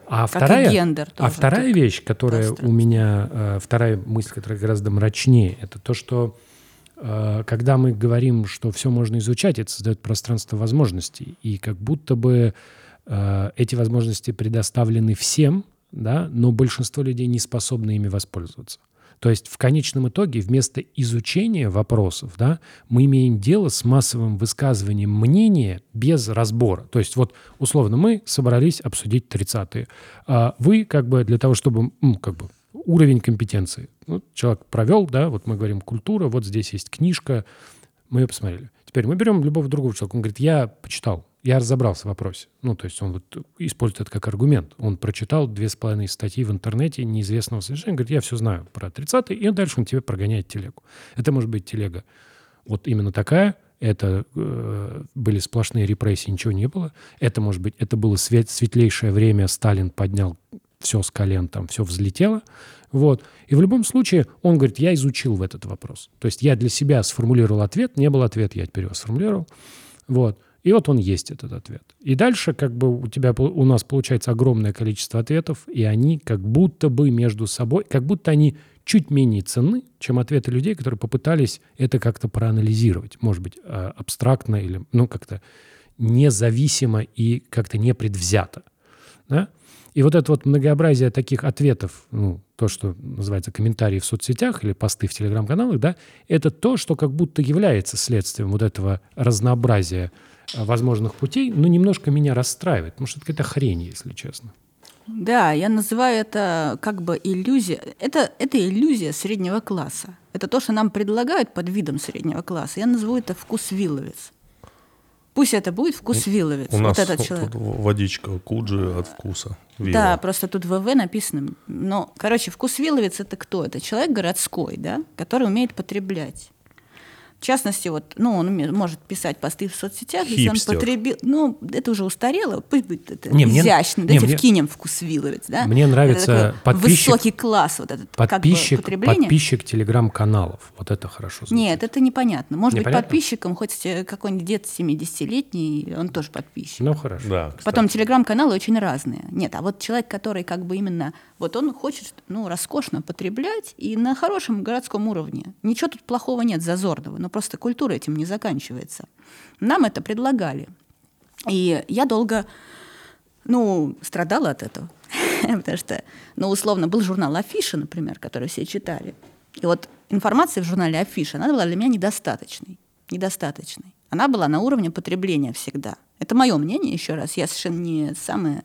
А как вторая, гендер тоже, а вторая вещь, которая у меня, э, вторая мысль, которая гораздо мрачнее, это то, что когда мы говорим, что все можно изучать, это создает пространство возможностей. И как будто бы э, эти возможности предоставлены всем, да, но большинство людей не способны ими воспользоваться. То есть в конечном итоге вместо изучения вопросов да, мы имеем дело с массовым высказыванием мнения без разбора. То есть вот условно мы собрались обсудить 30-е. А вы как бы для того, чтобы как бы уровень компетенции. Вот человек провел, да, вот мы говорим культура, вот здесь есть книжка, мы ее посмотрели. Теперь мы берем любого другого человека, он говорит, я почитал, я разобрался в вопросе. Ну, то есть он вот использует это как аргумент. Он прочитал две с половиной статьи в интернете неизвестного совершенно, говорит, я все знаю про 30-й, и дальше он тебе прогоняет телегу. Это может быть телега вот именно такая, это э, были сплошные репрессии, ничего не было. Это, может быть, это было свет, светлейшее время, Сталин поднял все с колен, там все взлетело. Вот. И в любом случае он говорит, я изучил в этот вопрос. То есть я для себя сформулировал ответ, не был ответ, я теперь его сформулировал. Вот. И вот он есть, этот ответ. И дальше как бы у тебя, у нас получается огромное количество ответов, и они как будто бы между собой, как будто они чуть менее ценны, чем ответы людей, которые попытались это как-то проанализировать. Может быть, а, абстрактно или, ну, как-то независимо и как-то непредвзято. Да? И вот это вот многообразие таких ответов, ну, то, что называется комментарии в соцсетях или посты в телеграм-каналах, да, это то, что как будто является следствием вот этого разнообразия э, возможных путей, но немножко меня расстраивает, потому что это какая-то хрень, если честно. Да, я называю это как бы иллюзия. Это, это иллюзия среднего класса. Это то, что нам предлагают под видом среднего класса. Я назову это вкус виловец. Пусть это будет вкус виловец. У вот нас этот человек. водичка куджи от вкуса. Вилла. Да, просто тут ВВ написано. Но, короче, вкус виловец это кто? Это человек городской, да, который умеет потреблять. В частности, вот, ну, он может писать посты в соцсетях, Хипстер. если он потребил. Ну, это уже устарело, пусть будет это не, мне, изящно. Не, Давайте мне, вкинем вкус виловец, да? Мне нравится подписчик, высокий класс вот этот подписчик, как бы, потребление. Подписчик телеграм-каналов. Вот это хорошо звучит. Нет, это непонятно. Может непонятно? быть, подписчиком хоть какой-нибудь дед 70-летний, он тоже подписчик. Ну, хорошо. Да, Потом телеграм-каналы очень разные. Нет, а вот человек, который как бы именно... Вот он хочет, ну, роскошно потреблять и на хорошем городском уровне. Ничего тут плохого нет, зазорного. Но просто культура этим не заканчивается. Нам это предлагали. И я долго, ну, страдала от этого. Потому что, ну, условно, был журнал «Афиша», например, который все читали. И вот информация в журнале «Афиша», она была для меня недостаточной. Недостаточной. Она была на уровне потребления всегда. Это мое мнение, еще раз. Я совершенно не самое,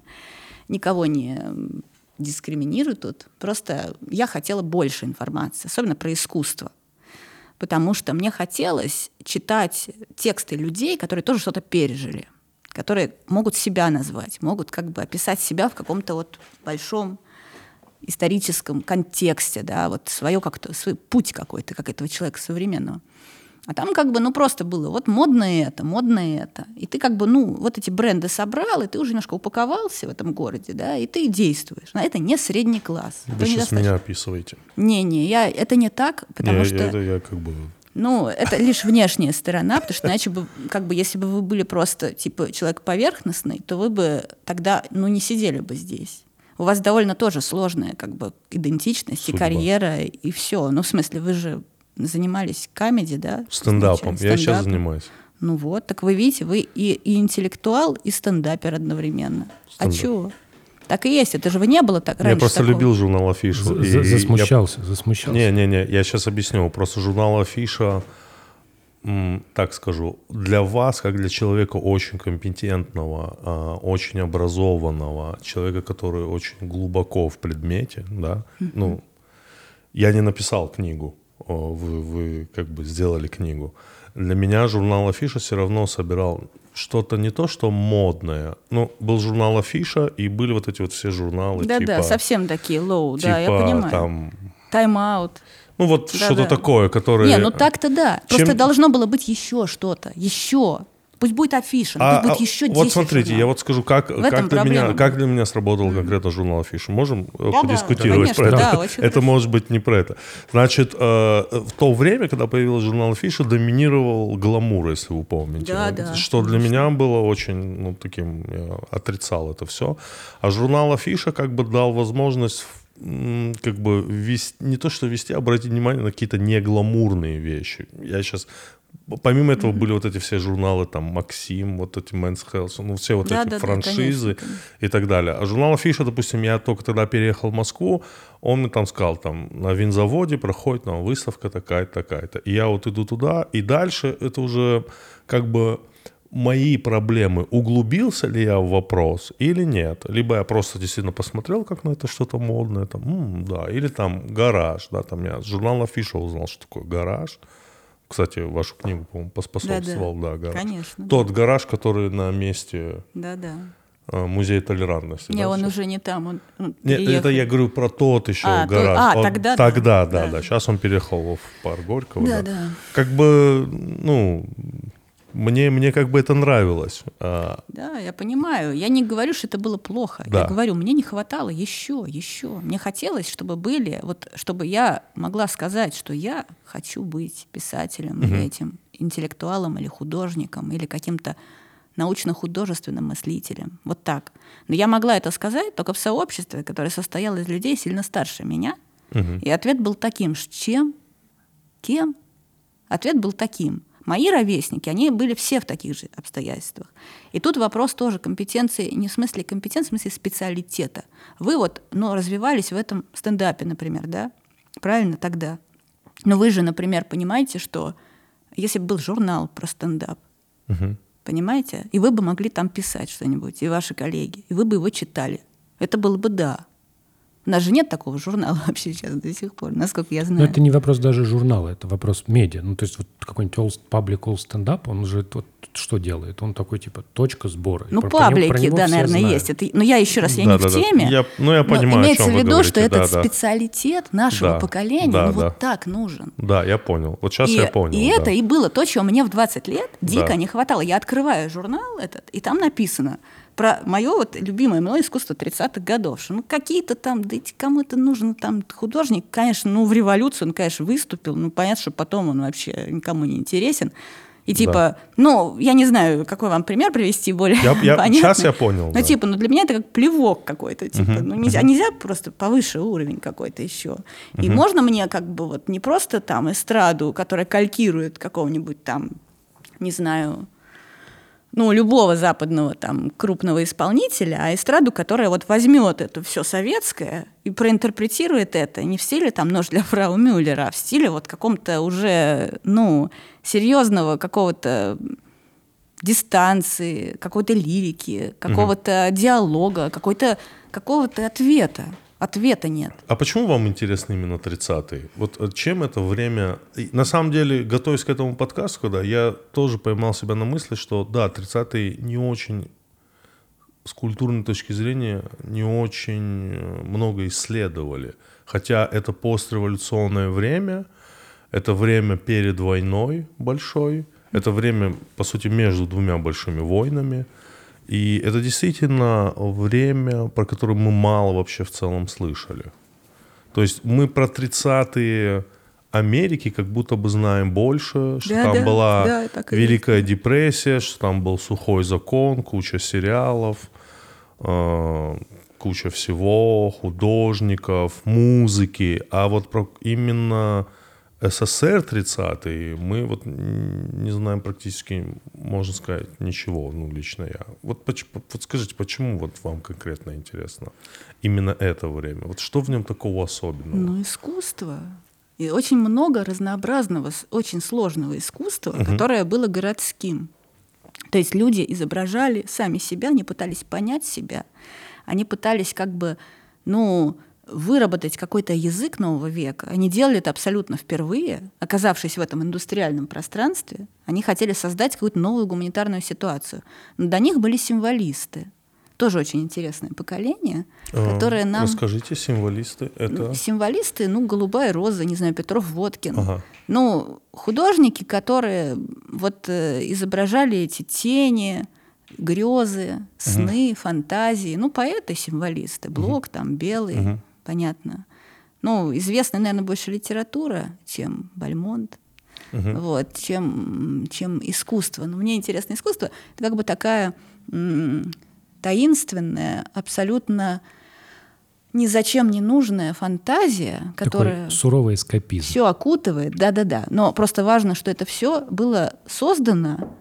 никого не дискриминирую тут. Просто я хотела больше информации, особенно про искусство. Потому что мне хотелось читать тексты людей, которые тоже что-то пережили, которые могут себя назвать, могут как бы описать себя в каком-то вот большом историческом контексте, да, вот свое как-то, свой путь какой-то, как этого человека современного. А там как бы, ну, просто было, вот модно это, модно это. И ты как бы, ну, вот эти бренды собрал, и ты уже немножко упаковался в этом городе, да, и ты действуешь. Но это не средний класс. Вы сейчас меня описываете. Не-не, я, это не так, потому не, что... Это я как бы... Ну, это лишь внешняя сторона, потому что иначе бы, как бы, если бы вы были просто, типа, человек поверхностный, то вы бы тогда, ну, не сидели бы здесь. У вас довольно тоже сложная, как бы, идентичность Судьба. и карьера, и все. Ну, в смысле, вы же занимались камеди, да? Стендапом. Я сейчас занимаюсь. Ну вот, так вы видите, вы и, и интеллектуал, и стендапер одновременно. А Стендап. А чего? Так и есть, это же вы не было так раньше. Я просто такого. любил журнал Афиша. За, и, засмущался, я... засмущался. Не-не-не, я сейчас объясню. Просто журнал Афиша, так скажу, для вас, как для человека очень компетентного, а, очень образованного, человека, который очень глубоко в предмете, да, ну, я не написал книгу, вы, вы как бы сделали книгу. Для меня журнал Афиша все равно собирал что-то не то, что модное. Ну, был журнал Афиша, и были вот эти вот все журналы. Да-да, типа, совсем такие low, типа, да, я понимаю. Там, Тайм-аут. Ну вот да, что-то да. такое, которое... Не, ну так-то да. Чем... Просто должно было быть еще что-то, еще. Пусть будет афиша, а, пусть будет а, еще 10 Вот смотрите, журналов. я вот скажу, как, как, для меня, как для меня сработал mm-hmm. конкретно журнал афиша. Можем э, да, подискутировать да, про это? Да, это хорошо. может быть не про это. Значит, э, в то время, когда появился журнал афиша, доминировал гламур, если вы помните. Да, да. Что для меня было очень, ну, таким, я отрицал это все. А журнал афиша как бы дал возможность как бы вести, не то что вести, а обратить внимание на какие-то негламурные вещи. Я сейчас Помимо этого mm-hmm. были вот эти все журналы, там, Максим, вот эти Men's Health, ну, все вот да, эти да, франшизы да, конечно, и так далее. А журнал Афиша, допустим, я только тогда переехал в Москву, он мне там сказал, там, на винзаводе проходит там, выставка такая-то, такая-то. И я вот иду туда, и дальше это уже как бы мои проблемы, углубился ли я в вопрос или нет. Либо я просто действительно посмотрел, как на это что-то модное, там, м-м, да, или там гараж, да, там я с журнала Афиша узнал, что такое гараж. Кстати, вашу книгу, по-моему, поспособствовал, да, да. да гараж. Конечно. Тот да. гараж, который на месте да, да. музея толерантности. Не, да, он все? уже не там, он, он Нет, это я говорю про тот еще а, гараж. То, а, он, тогда, тогда, да, да, да, да. Сейчас он переехал в парк Горького. Да, да. да. Как бы, ну, мне, мне как бы это нравилось. А да, я понимаю. Я не говорю, что это было плохо. Да. Я говорю, мне не хватало еще, еще. Мне хотелось, чтобы были, вот, чтобы я могла сказать, что я хочу быть писателем угу. или этим интеллектуалом или художником или каким-то научно-художественным мыслителем. Вот так. Но я могла это сказать только в сообществе, которое состояло из людей сильно старше меня. Угу. И ответ был таким, чем? Кем? Ответ был таким – Мои ровесники, они были все в таких же обстоятельствах. И тут вопрос тоже компетенции, не в смысле компетенции, в смысле специалитета. Вы вот ну, развивались в этом стендапе, например, да? Правильно тогда. Но вы же, например, понимаете, что если бы был журнал про стендап, угу. понимаете, и вы бы могли там писать что-нибудь, и ваши коллеги, и вы бы его читали, это было бы да. У нас же нет такого журнала вообще сейчас до сих пор, насколько я знаю. Но это не вопрос даже журнала, это вопрос медиа. Ну, то есть вот какой-нибудь old public all stand-up, он же вот что делает? Он такой типа точка сбора. Ну, про, паблики, про него да, наверное, знают. есть. Это, но я еще раз, я да, не да, в теме. Я, ну, я понимаю, но имеется в виду, говорите. что да, этот да. специалитет нашего да, поколения да, ну, да. вот так нужен. Да, я понял. Вот сейчас и, я понял. И да. это и было то, чего мне в 20 лет дико Да. не хватало. Я открываю журнал этот, и там написано про мое вот любимое мной искусство 30-х годов. Что, ну, какие-то там, да эти кому это нужно, там, художник, конечно, ну, в революцию он, конечно, выступил, ну, понятно, что потом он вообще никому не интересен. И типа, Да. ну, я не знаю, какой вам пример привести более Я- я- понятный. сейчас я понял, Ну, да. типа, ну, для меня это как плевок какой-то, типа, Мгм, ну, нельзя, нельзя просто повыше уровень какой-то еще. И можно мне как бы вот не просто там эстраду, которая калькирует какого-нибудь там, не знаю, ну, любого западного там крупного исполнителя, а эстраду, которая вот возьмет это все советское и проинтерпретирует это не в стиле там «Нож для фрау Мюллера», а в стиле вот каком-то уже, ну, серьезного какого-то дистанции, какой-то лирики, какого-то угу. диалога, какой-то какого-то ответа. Ответа нет. А почему вам интересны именно 30-е? Вот э, чем это время... на самом деле, готовясь к этому подкасту, когда я тоже поймал себя на мысли, что да, 30-е не очень с культурной точки зрения не очень э, много исследовали. Хотя это постреволюционное время, это время перед войной большой, это время, по сути, между двумя большими войнами – и это действительно время, про которое мы мало вообще в целом слышали. То есть мы про 30-е Америки как будто бы знаем больше, что да, там да, была да, Великая есть. депрессия, что там был сухой закон, куча сериалов, э, куча всего, художников, музыки. А вот про именно СССР 30-й мы вот не знаем практически, можно сказать, ничего, ну, лично я. Вот, вот скажите, почему вот вам конкретно интересно именно это время? Вот что в нем такого особенного? Ну, искусство. И очень много разнообразного, очень сложного искусства, угу. которое было городским. То есть люди изображали сами себя, они пытались понять себя, они пытались как бы, ну, выработать какой-то язык нового века. Они делали это абсолютно впервые, оказавшись в этом индустриальном пространстве. Они хотели создать какую-то новую гуманитарную ситуацию. Но до них были символисты. Тоже очень интересное поколение, а, которое нам... Расскажите, символисты это... Символисты, ну, «Голубая роза», не знаю, Петров Водкин. Ага. Ну, художники, которые вот э, изображали эти тени, грезы, сны, угу. фантазии. Ну, поэты, символисты. Блок угу. там, белый. Угу понятно. Ну, известна, наверное, больше литература, чем Бальмонт, угу. вот, чем, чем искусство. Но мне интересно искусство. Это как бы такая таинственная, абсолютно ни зачем не нужная фантазия, которая Такой суровый эскапизм. Все окутывает, да-да-да. Но просто важно, что это все было создано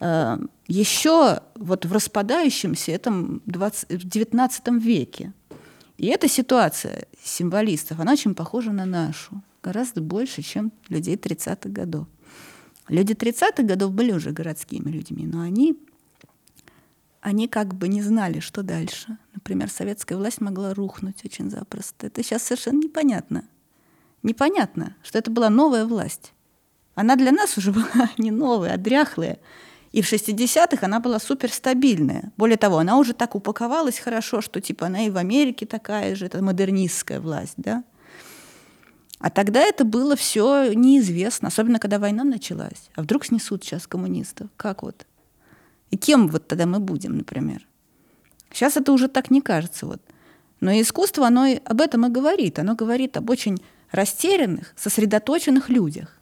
э, еще вот в распадающемся этом 20, в XIX веке. И эта ситуация символистов, она очень похожа на нашу, гораздо больше, чем людей 30-х годов. Люди 30-х годов были уже городскими людьми, но они, они как бы не знали, что дальше. Например, советская власть могла рухнуть очень запросто. Это сейчас совершенно непонятно. Непонятно, что это была новая власть. Она для нас уже была не новая, а дряхлая. И в 60-х она была суперстабильная. Более того, она уже так упаковалась хорошо, что типа она и в Америке такая же, это модернистская власть, да. А тогда это было все неизвестно, особенно когда война началась. А вдруг снесут сейчас коммунистов? Как вот? И кем вот тогда мы будем, например? Сейчас это уже так не кажется. Вот. Но искусство, оно и об этом и говорит. Оно говорит об очень растерянных, сосредоточенных людях.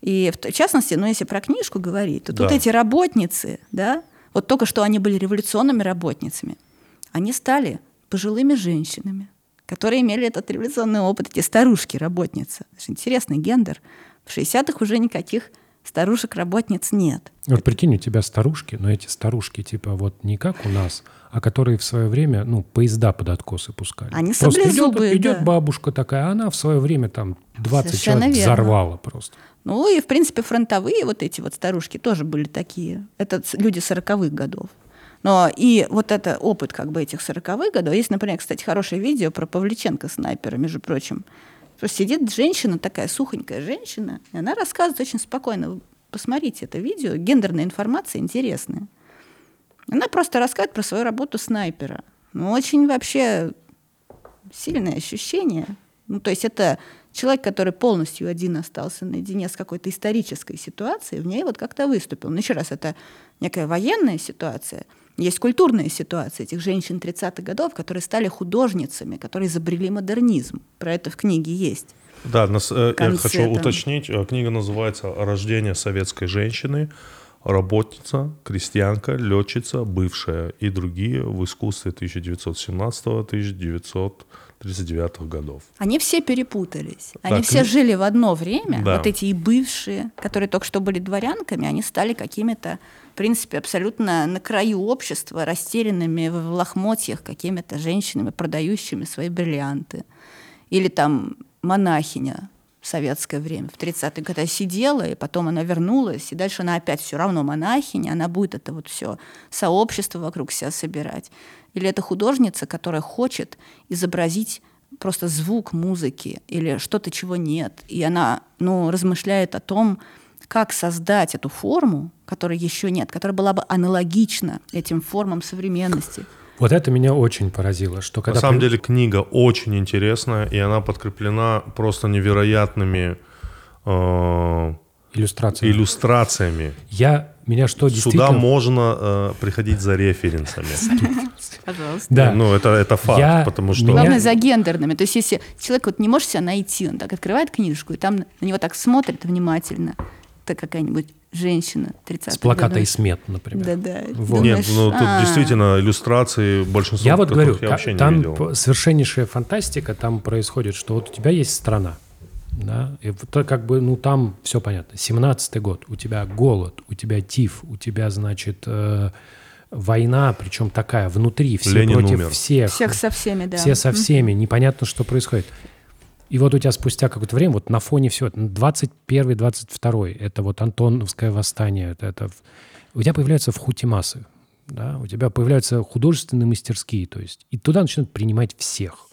И в частности, ну, если про книжку говорить, то да. тут эти работницы, да, вот только что они были революционными работницами, они стали пожилыми женщинами, которые имели этот революционный опыт, эти старушки-работницы. Интересный гендер. В 60-х уже никаких старушек-работниц нет. Вот прикинь, у тебя старушки, но эти старушки типа вот не как у нас, а которые в свое время, ну, поезда под откосы пускали. Они просто идет, идет да. бабушка такая, а она в свое время там 20 Совершенно человек верно. взорвала просто. Ну и, в принципе, фронтовые вот эти вот старушки тоже были такие. Это люди сороковых годов. Но и вот это опыт как бы этих сороковых годов. Есть, например, кстати, хорошее видео про Павличенко снайпера, между прочим. Просто сидит женщина, такая сухонькая женщина, и она рассказывает очень спокойно. Посмотрите это видео, гендерная информация интересная. Она просто рассказывает про свою работу снайпера. Ну, очень вообще сильное ощущение. Ну, то есть это человек, который полностью один остался наедине с какой-то исторической ситуацией, в ней вот как-то выступил. Но еще раз, это некая военная ситуация – есть культурная ситуация этих женщин 30-х годов, которые стали художницами, которые изобрели модернизм. Про это в книге есть. Да, нас, э, я хочу уточнить. Э, книга называется «Рождение советской женщины». работница, крестьянка, летчица, бывшая и другие в искусстве 1917-1939 годов. Они все перепутались. Они так, все жили в одно время. Да. Вот эти и бывшие, которые только что были дворянками, они стали какими-то, в принципе, абсолютно на краю общества, растерянными в лохмотьях какими-то женщинами, продающими свои бриллианты. Или там монахиня, в советское время, в 30-е годы сидела, и потом она вернулась, и дальше она опять все равно монахиня, она будет это вот все сообщество вокруг себя собирать. Или это художница, которая хочет изобразить просто звук музыки или что-то, чего нет. И она ну, размышляет о том, как создать эту форму, которой еще нет, которая была бы аналогична этим формам современности. Вот это меня очень поразило, что когда... На самом деле книга очень интересная, и она подкреплена просто невероятными э, иллюстрациями. иллюстрациями. Я меня что действительно... Сюда можно э, приходить за референсами. Пожалуйста. Да. Ну, это, это факт, я, потому что... Главное, за гендерными. То есть, если человек вот не может себя найти, он так открывает книжку, и там на него так смотрит внимательно, это какая-нибудь женщина 30 С плаката годов. «Исмет», например. Да-да. Вот. Нет, ну тут а. действительно иллюстрации большинство Я вот говорю, я вообще там не видел. совершеннейшая фантастика, там происходит, что вот у тебя есть страна, да, и вот как бы, ну там все понятно. 17-й год, у тебя голод, у тебя тиф, у тебя, значит, э, война, причем такая, внутри, все Ленин против умер. всех. Всех со всеми, да. Все со всеми, непонятно, что происходит. И вот у тебя спустя какое-то время, вот на фоне всего, 21-22, это вот Антоновское восстание, это, это у тебя появляются вхутимасы, да, у тебя появляются художественные мастерские, то есть, и туда начинают принимать всех.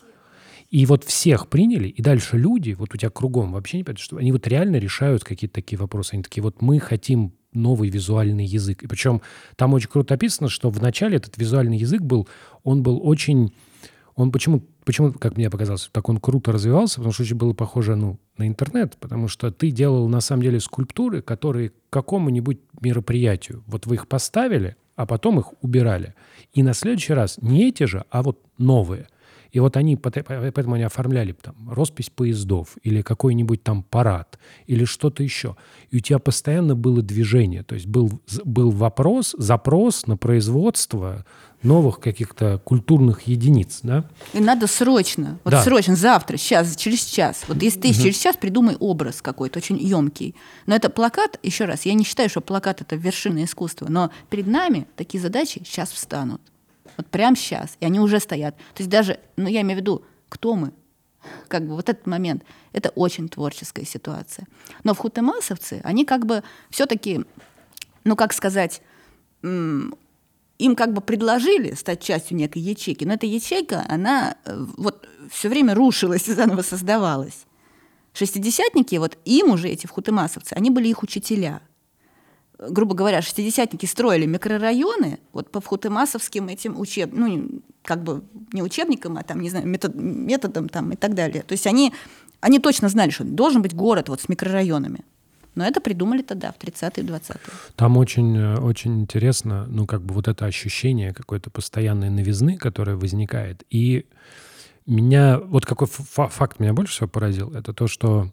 И вот всех приняли, и дальше люди, вот у тебя кругом вообще не понятно, что они вот реально решают какие-то такие вопросы. Они такие, вот мы хотим новый визуальный язык. И причем там очень круто описано, что вначале этот визуальный язык был, он был очень... Он почему Почему, как мне показалось, так он круто развивался? Потому что очень было похоже ну, на интернет, потому что ты делал на самом деле скульптуры, которые к какому-нибудь мероприятию, вот вы их поставили, а потом их убирали. И на следующий раз не эти же, а вот новые. И вот они, поэтому они оформляли там роспись поездов или какой-нибудь там парад или что-то еще. И у тебя постоянно было движение, то есть был, был вопрос, запрос на производство новых каких-то культурных единиц, да? И надо срочно, вот да. срочно, завтра, сейчас, через час. Вот если ты угу. через час придумай образ какой-то очень емкий. Но это плакат, еще раз, я не считаю, что плакат это вершина искусства, но перед нами такие задачи сейчас встанут. Вот прямо сейчас. И они уже стоят. То есть даже, ну я имею в виду, кто мы? Как бы вот этот момент. Это очень творческая ситуация. Но в хутемасовцы, они как бы все-таки, ну как сказать, им как бы предложили стать частью некой ячейки, но эта ячейка, она э, вот все время рушилась и заново создавалась. Шестидесятники, вот им уже эти вхутымасовцы, они были их учителя. Грубо говоря, шестидесятники строили микрорайоны вот по вхутымасовским этим учеб... ну, как бы не учебникам, а там, не знаю, метод... методам там и так далее. То есть они, они точно знали, что должен быть город вот с микрорайонами. Но это придумали тогда, в 30-е, 20-е. Там очень, э, очень интересно, ну, как бы вот это ощущение какой-то постоянной новизны, которая возникает. И меня, вот какой факт меня больше всего поразил, это то, что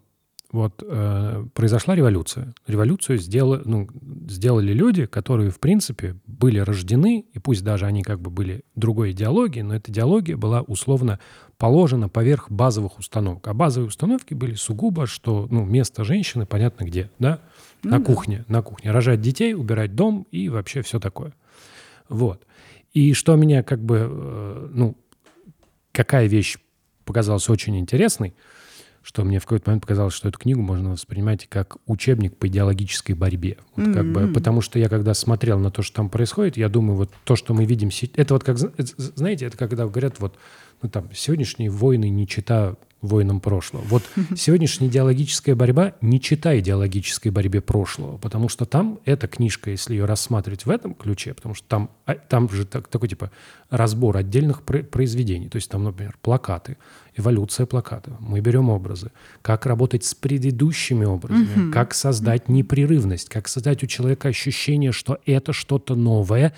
вот э, произошла революция. Революцию сделали, ну, сделали люди, которые, в принципе, были рождены, и пусть даже они как бы были другой идеологии, но эта идеология была условно положена поверх базовых установок. А базовые установки были сугубо, что ну, место женщины понятно где, да? Ну, на кухне, на кухне. Рожать детей, убирать дом и вообще все такое. Вот. И что меня как бы, э, ну, какая вещь показалась очень интересной, что мне в какой-то момент показалось, что эту книгу можно воспринимать как учебник по идеологической борьбе. Вот mm-hmm. как бы, потому что я когда смотрел на то, что там происходит, я думаю, вот то, что мы видим, это вот как, знаете, это когда говорят, вот ну, там, сегодняшние войны не чита воинам прошлого. Вот сегодняшняя идеологическая борьба не чита идеологической борьбе прошлого, потому что там эта книжка, если ее рассматривать в этом ключе, потому что там, а, там же так, такой типа разбор отдельных произведений, то есть там, например, плакаты, эволюция плаката, мы берем образы, как работать с предыдущими образами, как создать непрерывность, как создать у человека ощущение, что это что-то новое,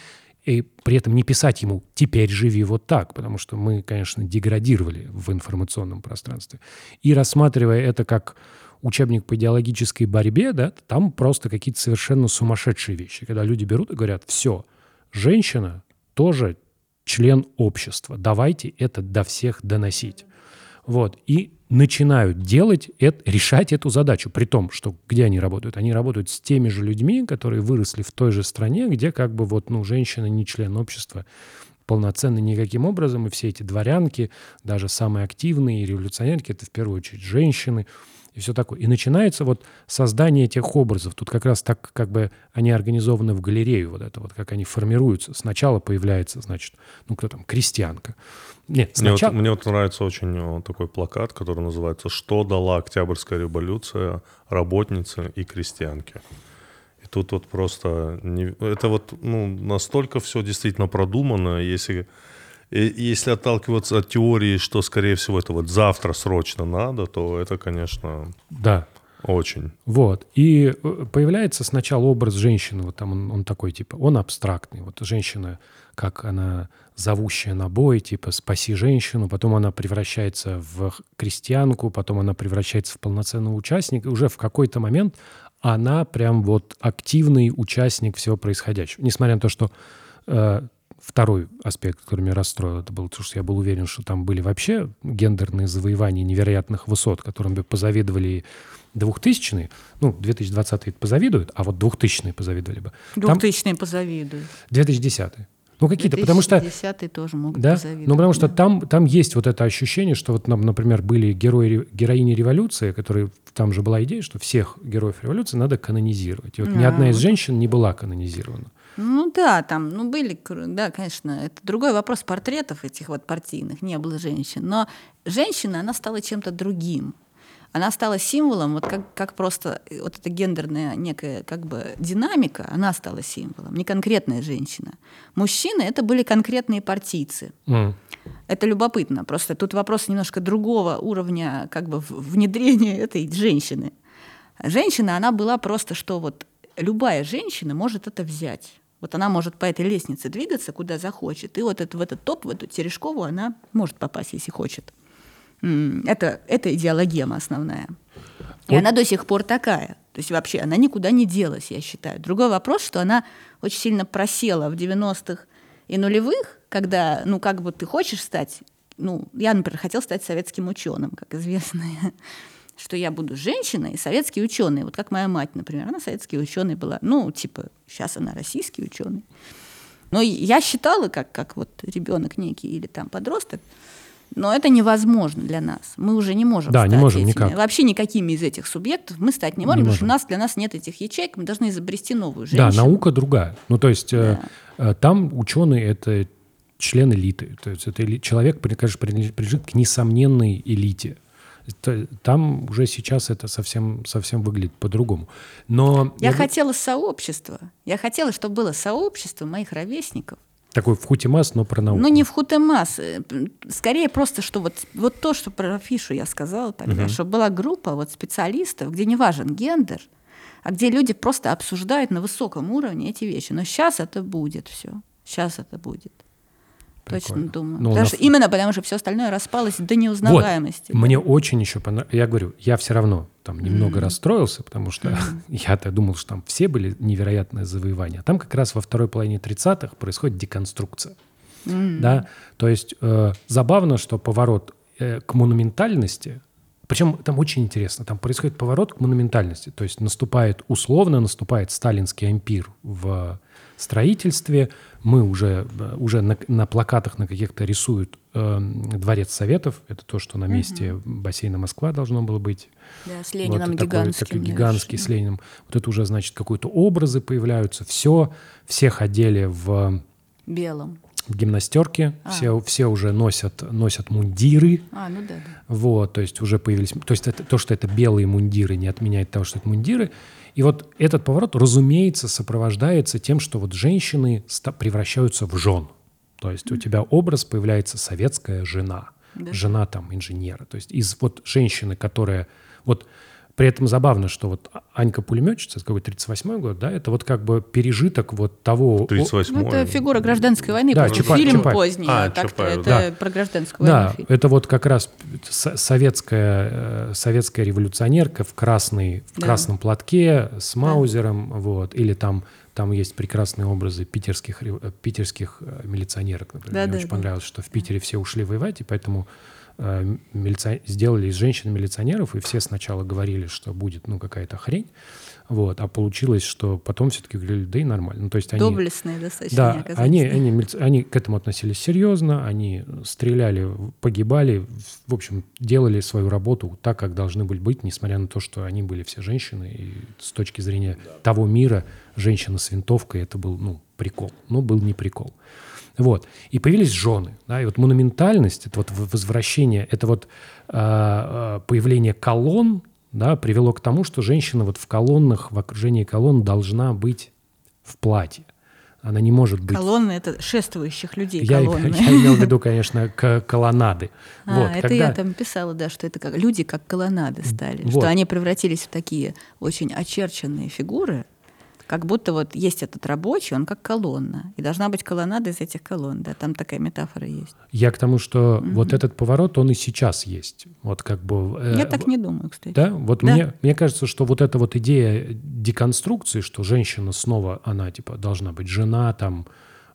и при этом не писать ему «теперь живи вот так», потому что мы, конечно, деградировали в информационном пространстве. И рассматривая это как учебник по идеологической борьбе, да, там просто какие-то совершенно сумасшедшие вещи, когда люди берут и говорят, все, женщина тоже член общества, давайте это до всех доносить. Вот. И начинают делать, это, решать эту задачу. При том, что где они работают? Они работают с теми же людьми, которые выросли в той же стране, где как бы вот, ну, женщина не член общества полноценно никаким образом, и все эти дворянки, даже самые активные революционерки, это в первую очередь женщины, и все такое. И начинается вот создание этих образов. Тут как раз так, как бы они организованы в галерею, вот это вот, как они формируются. Сначала появляется, значит, ну кто там, крестьянка. Нет, сначала... мне, вот, мне вот нравится очень э, такой плакат, который называется «Что дала Октябрьская революция работнице и крестьянке?» И тут вот просто... Не... Это вот ну, настолько все действительно продумано, если и если отталкиваться от теории, что, скорее всего, это вот завтра срочно надо, то это, конечно, да. очень. Вот. И э, появляется сначала образ женщины, вот там он, он такой, типа, он абстрактный. Вот женщина, как она зовущая на бой, типа, спаси женщину, потом она превращается в крестьянку, потом она превращается в полноценного участника, и уже в какой-то момент она прям вот активный участник всего происходящего. Несмотря на то, что э, второй аспект, который меня расстроил, это был то, что я был уверен, что там были вообще гендерные завоевания невероятных высот, которым бы позавидовали 2000-е, ну, 2020-е позавидуют, а вот 2000-е позавидовали бы. 2000-е позавидуют. 2010-е. Ну, какие-то, потому что... 2010 тоже могут да? Ну, потому что да. там, там есть вот это ощущение, что вот, например, были герои, героини революции, которые... Там же была идея, что всех героев революции надо канонизировать. И вот а, ни одна из женщин не была канонизирована. Ну да, там, ну были, да, конечно, это другой вопрос портретов этих вот партийных, не было женщин. Но женщина, она стала чем-то другим. Она стала символом, вот как, как просто вот эта гендерная некая как бы динамика, она стала символом, не конкретная женщина. Мужчины — это были конкретные партийцы. Mm. Это любопытно. Просто тут вопрос немножко другого уровня как бы внедрения этой женщины. Женщина, она была просто, что вот любая женщина может это взять. Вот она может по этой лестнице двигаться, куда захочет. И вот это, в этот топ, в эту Терешкову она может попасть, если хочет. Это, это идеологема основная. И вот. она до сих пор такая. То есть вообще она никуда не делась, я считаю. Другой вопрос, что она очень сильно просела в 90-х и нулевых, когда, ну, как бы ты хочешь стать, ну, я, например, хотел стать советским ученым, как известно что я буду женщиной и советский ученый. Вот как моя мать, например, она советский ученый была. Ну, типа, сейчас она российский ученый. Но я считала, как, как вот ребенок некий или там подросток, но это невозможно для нас. Мы уже не можем да, стать не можем этими, никак. вообще никакими из этих субъектов мы стать не можем, не потому можем. что у нас, для нас нет этих ячеек, мы должны изобрести новую женщину. Да, наука другая. Ну, то есть э, да. э, там ученые — это член элиты. То есть это человек, конечно, принадлежит к несомненной элите там уже сейчас это совсем, совсем выглядит по-другому. Но я, я хотела сообщества. Я хотела, чтобы было сообщество моих ровесников. Такой в хутимас, но про науку. Ну, не в хутимас. Э, скорее просто, что вот, вот то, что про фишу я сказала тогда, угу. чтобы была группа вот специалистов, где не важен гендер, а где люди просто обсуждают на высоком уровне эти вещи. Но сейчас это будет все. Сейчас это будет. Прикольно. Точно думаю. Ну, Даже нас... Именно потому, что все остальное распалось до неузнаваемости. Вот. Мне очень еще понравилось. Я говорю, я все равно там немного mm-hmm. расстроился, потому что mm-hmm. я-то думал, что там все были невероятные завоевания. А там как раз во второй половине 30-х происходит деконструкция. Mm-hmm. Да? То есть э, забавно, что поворот э, к монументальности причем там очень интересно, там происходит поворот к монументальности, то есть наступает, условно наступает сталинский ампир в строительстве, мы уже, уже на, на плакатах на каких-то рисуют э, Дворец Советов, это то, что на месте угу. бассейна Москва должно было быть. Да, с Лениным вот, гигантским. Такой, такой гигантский с Лениным. Вот это уже, значит, какие-то образы появляются, все, всех одели в... Белом в гимнастерке, а. все, все уже носят, носят мундиры. А, ну да, да. Вот, то есть уже появились... То есть это, то, что это белые мундиры, не отменяет того, что это мундиры. И вот этот поворот, разумеется, сопровождается тем, что вот женщины превращаются в жен. То есть mm-hmm. у тебя образ появляется советская жена, да. жена там инженера. То есть из вот женщины, которая... Вот при этом забавно, что вот Анька пулеметчица, какой 38-й год, да, это вот как бы пережиток вот того... 38 Ну, это фигура гражданской войны, Да, Чапаев, фильм Чапаев. поздний, А, а, так-то это да. про гражданскую Да, войну фильм. это вот как раз со- советская, э, советская революционерка в, красной, в Да. красном платке с маузером, вот, или там, там есть прекрасные образы питерских, э, питерских э, милиционерок, например. Да, Мне да, очень да. понравилось, что в Питере все ушли воевать, и поэтому милиция- сделали из женщин милиционеров, и все сначала говорили, что будет ну, какая-то хрень, вот, а получилось, что потом все-таки говорили, да и нормально. Ну, то есть они, Доблестные достаточно да, они они, они, к этому относились серьезно, они стреляли, погибали, в общем, делали свою работу так, как должны были быть, несмотря на то, что они были все женщины, и с точки зрения того мира женщина с винтовкой это был, ну, прикол, но был не прикол. Вот. И появились жены. Да, и вот монументальность, это вот возвращение, это вот а, появление колонн, да, привело к тому, что женщина вот в колоннах, в окружении колонн должна быть в платье. Она не может быть... Колонны — это шествующих людей Я, колонны. я имел в виду, конечно, к- колоннады. А, вот, это когда- я там писала, да, что это как люди как колоннады стали, Вот. что они превратились в такие очень очерченные фигуры, как будто вот есть этот рабочий, он как колонна, и должна быть колоннада из этих колонн, да, там такая метафора есть. Я к тому, что вот этот поворот, он и сейчас есть. Вот как бы... э, Я так не думаю, кстати. Да, вот Да. Мне, мне кажется, что вот эта вот идея деконструкции, что женщина снова, она типа должна быть жена, там,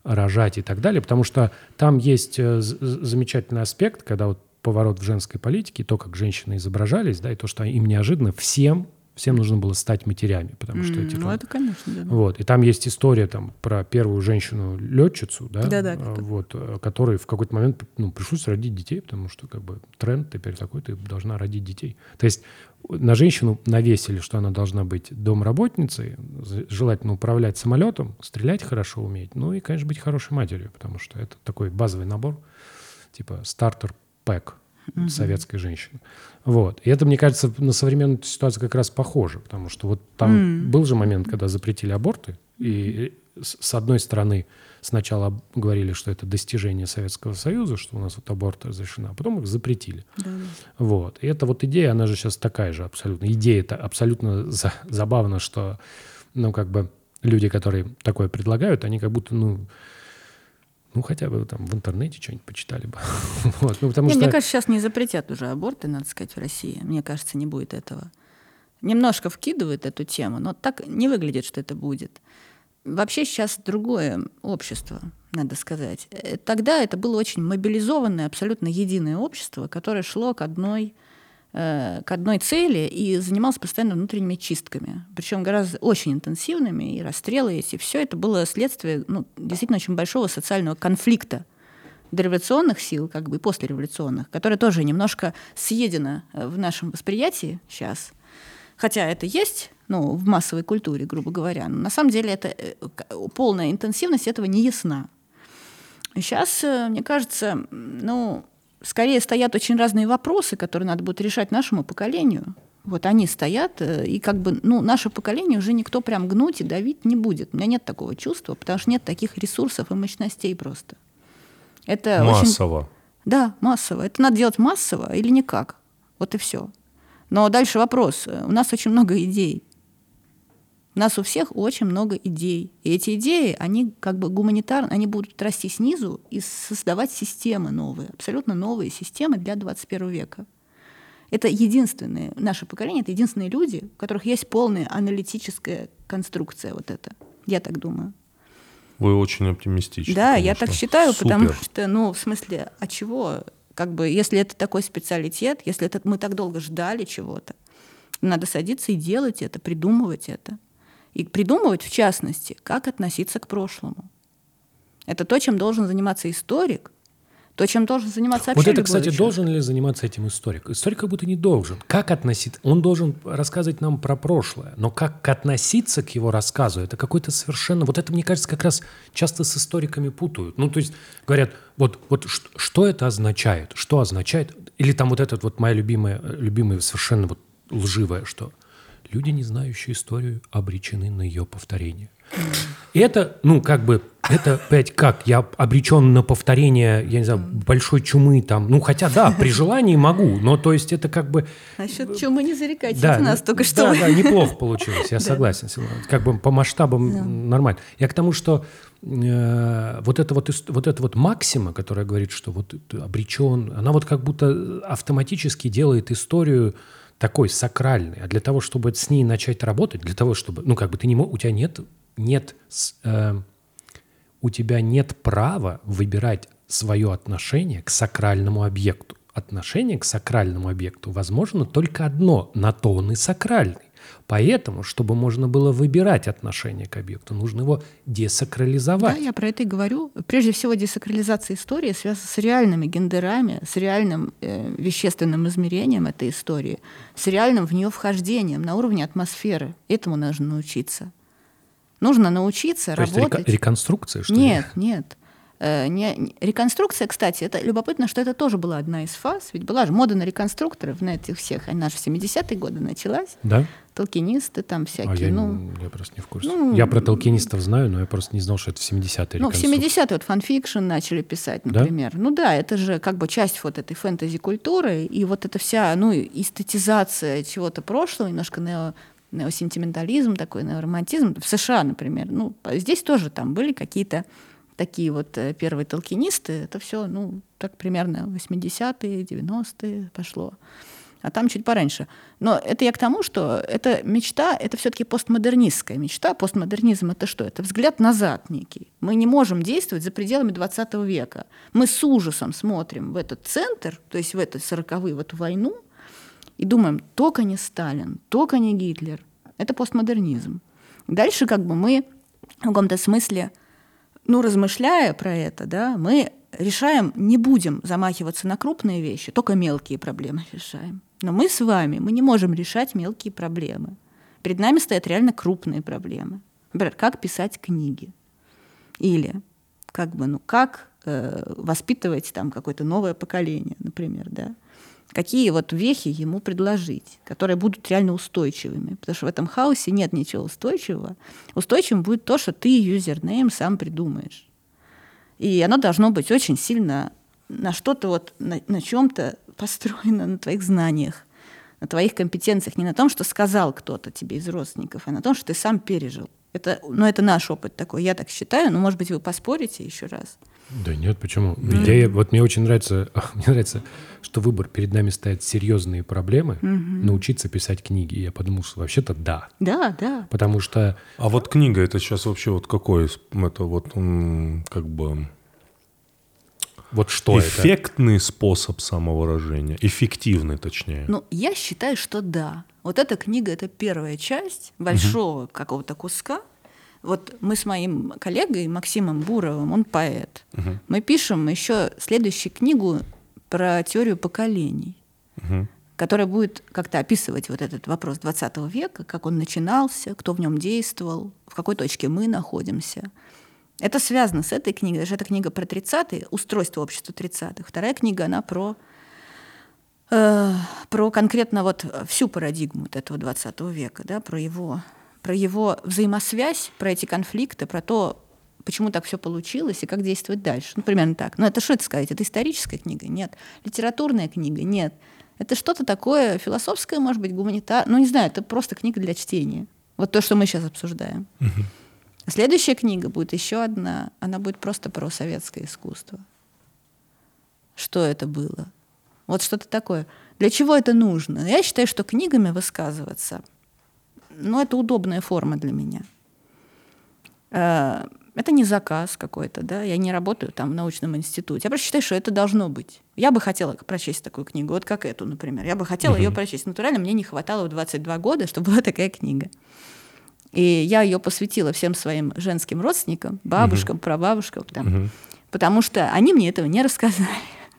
рожать и так далее, потому что там есть э, замечательный аспект, когда вот поворот в женской политике, то, как женщины изображались, да, и то, что им неожиданно всем, всем нужно было стать матерями, потому что М, типа, Ну, это, конечно, да. вот. И там есть история там, про первую женщину-летчицу, да, Да-да, э, кто- вот, э, которой в какой-то момент ну, пришлось родить детей, потому что как бы тренд теперь такой, ты должна родить детей. То есть на женщину навесили, что она должна быть домработницей, желательно управлять самолетом, стрелять хорошо уметь, ну и, конечно, быть хорошей матерью, потому что это такой базовый набор, типа стартер-пэк советской женщины. Вот. И это, мне кажется, на современную ситуацию как раз похоже, потому что вот там был же момент, когда запретили аборты, и с с одной стороны сначала говорили, что это достижение Советского Союза, что у нас вот аборт разрешена, а потом их запретили. Вот. И эта вот идея, она же сейчас такая же абсолютно. Идея это абсолютно за- забавно, что, ну, как бы люди, которые такое предлагают, они как будто, ну, ну, хотя бы там в интернете что-нибудь почитали бы. Вот. Ну, потому Не, что... Мне кажется, сейчас не запретят уже аборты, надо сказать, в России. Мне кажется, не будет этого. Немножко вкидывают эту тему, но так не выглядит, что это будет. Вообще сейчас другое общество, надо сказать. Э, Тогда это было очень мобилизованное, абсолютно единое общество, которое шло к одной, к одной цели и занималось постоянно внутренними чистками. Причем гораздо очень интенсивными, и расстрелы эти. Все это было следствие ну, действительно очень большого социального конфликта дореволюционных сил, как бы и послереволюционных, которое тоже немножко съедено э, в нашем восприятии сейчас. Хотя это есть, ну, в массовой культуре, грубо говоря, но на самом деле это э, полная интенсивность этого не ясна. Сейчас, э, мне кажется, ну, скорее стоят очень разные вопросы, которые надо будет решать нашему поколению. Вот они стоят, э, и как бы, ну, наше поколение уже никто прям гнуть и давить не будет. У меня нет такого чувства, потому что нет таких ресурсов и мощностей просто. Это очень Массово. да, массово. Это надо делать массово или никак. Вот и все. Но дальше вопрос. У нас очень много идей. У нас у всех очень много идей. И эти идеи, они как бы гуманитарные, они будут расти снизу и создавать системы новые, абсолютно новые системы для 21 века. Это единственные, наше поколение, это единственные люди, у которых есть полная аналитическая конструкция вот это. Я так думаю. Вы очень оптимистичны. Да, я конечно. так считаю, потому Супер. что, ну, в смысле, а чего? Как бы, если это такой специалитет, если это мы так долго ждали чего-то, надо садиться и делать это, придумывать это. И придумывать, в частности, как относиться к прошлому. Это то, чем должен заниматься историк, то, чем должен заниматься вообще Вот это, кстати, человек. должен ли заниматься этим историк? Историк как будто не должен. Как относиться? Он должен рассказывать нам про прошлое, но как относиться к его рассказу, это какой-то совершенно... Вот это, мне кажется, как раз часто с историками путают. Ну, то есть говорят, вот, вот ш- что это означает? Что означает? Или там вот этот вот моя любимая, любимая совершенно вот лживая, что люди, не знающие историю, обречены на ее повторение. И это, ну, как бы это, опять как, я обречен на повторение, я не знаю, большой чумы там. Ну, хотя, да, при желании могу, но то есть это как бы... Насчет чумы не зарекайтесь, Да, нас только что. Да, да, неплохо получилось, я согласен. Как бы по масштабам нормально. Я к тому, что э, вот это вот, вот это вот максима, которая говорит, что вот обречен, она вот как будто автоматически делает историю такой сакральной. А для того, чтобы с ней начать работать, для того, чтобы, ну, как бы ты не мог, у тебя нет, нет э, у тебя нет права выбирать свое отношение к сакральному объекту. Отношение к сакральному объекту возможно только одно, на то он и сакральный. Поэтому, чтобы можно было выбирать отношение к объекту, нужно его Да, десакрализовать. я про это и говорю. Прежде всего, десакрализация истории связана с реальными гендерами, с реальным э, вещественным измерением этой истории, с реальным в нее вхождением на уровне атмосферы. Этому нужно научиться. Нужно научиться То есть работать. реконструкция, что ли? Нет, нет. Э, не- не- реконструкция, кстати, это любопытно, что это тоже была одна из фаз. Ведь была же мода на реконструкторов, на этих всех. Она же в 70-е годы началась. Да? Толкинисты там А всякие. я, ну, я просто не в курсе. ну, я про толкинистов знаю, но я просто не знал, что это в 70-е Ну, в реконструкция. 70-е вот фанфикшн начали писать, Да? например. Ну да, это же как бы часть вот этой фэнтези-культуры, и вот эта вся, ну, эстетизация чего-то прошлого, немножко нео, неосентиментализм такой, неоромантизм. В США, например. Ну, здесь тоже там были какие-то такие вот э, первые толкинисты. Это все, ну, так примерно 80-е, 90-е пошло. А там чуть пораньше. Но это я к тому, что эта мечта, это все-таки постмодернистская мечта. Постмодернизм это что? Это взгляд назад некий. Мы не можем действовать за пределами 20 века. Мы с ужасом смотрим в этот центр, то есть в эту сороковые, в эту войну, и думаем, только не Сталин, только не Гитлер. Это постмодернизм. Дальше как бы мы в каком-то смысле, ну, размышляя про это, да, мы решаем, не будем замахиваться на крупные вещи, только мелкие проблемы решаем. Но мы с вами, мы не можем решать мелкие проблемы. Перед нами стоят реально крупные проблемы. Например, как писать книги. Или как бы, ну, как э, воспитывать там какое-то новое поколение, например, да. Какие вот вехи ему предложить, которые будут реально устойчивыми. Потому что в этом хаосе нет ничего устойчивого. Устойчивым будет то, что ты юзернейм сам придумаешь. И оно должно быть очень сильно на что-то вот, на, на чем-то построено, на твоих знаниях, на твоих компетенциях, не на том, что сказал кто-то тебе из родственников, а на том, что ты сам пережил. Это, ну, это наш опыт такой, я так считаю, но, может быть, вы поспорите еще раз. Да нет, почему? Идея, вот мне очень нравится, мне нравится, что выбор перед нами ставит серьезные проблемы, научиться писать книги. И я подумал, что вообще-то да. Да, да. Потому что А вот книга это сейчас вообще вот какой? Это вот как бы вот что это? эффектный способ самовыражения, эффективный точнее. Ну, я считаю, что да. Вот эта книга — это первая часть большого какого-то куска. Вот мы с моим коллегой Максимом Буровым, он поэт, мы пишем еще следующую книгу про теорию поколений, Мгм. которая будет как-то описывать вот этот вопрос 20 века, как он начинался, кто в нем действовал, в какой точке мы находимся. Это связано с этой книгой. Даже эта книга про 30-е, устройство общества 30-х. Вторая книга, она про э, про конкретно вот всю парадигму вот этого 20 века, да, про его, про его взаимосвязь, про эти конфликты, про то, почему так все получилось и как действовать дальше. Ну, примерно так. Но это что это сказать? Это историческая книга? Нет. Литературная книга? Нет. Это что-то такое философское, может быть, гуманитарное. Ну, не знаю, это просто книга для чтения. Вот то, что мы сейчас обсуждаем. Следующая книга будет еще одна. Она будет просто про советское искусство. Что это было? Вот что-то такое. Для чего это нужно? Я считаю, что книгами высказываться, ну, это удобная форма для меня. Э, Это не заказ какой-то, да, я не работаю там в научном институте. Я просто считаю, что это должно быть. Я бы хотела прочесть такую книгу, вот как эту, например. Я бы хотела ее прочесть. Натурально мне не хватало в 22 года, чтобы была такая книга. И я ее посвятила всем своим женским родственникам, бабушкам, прабабушкам, там, потому что они мне этого не рассказали.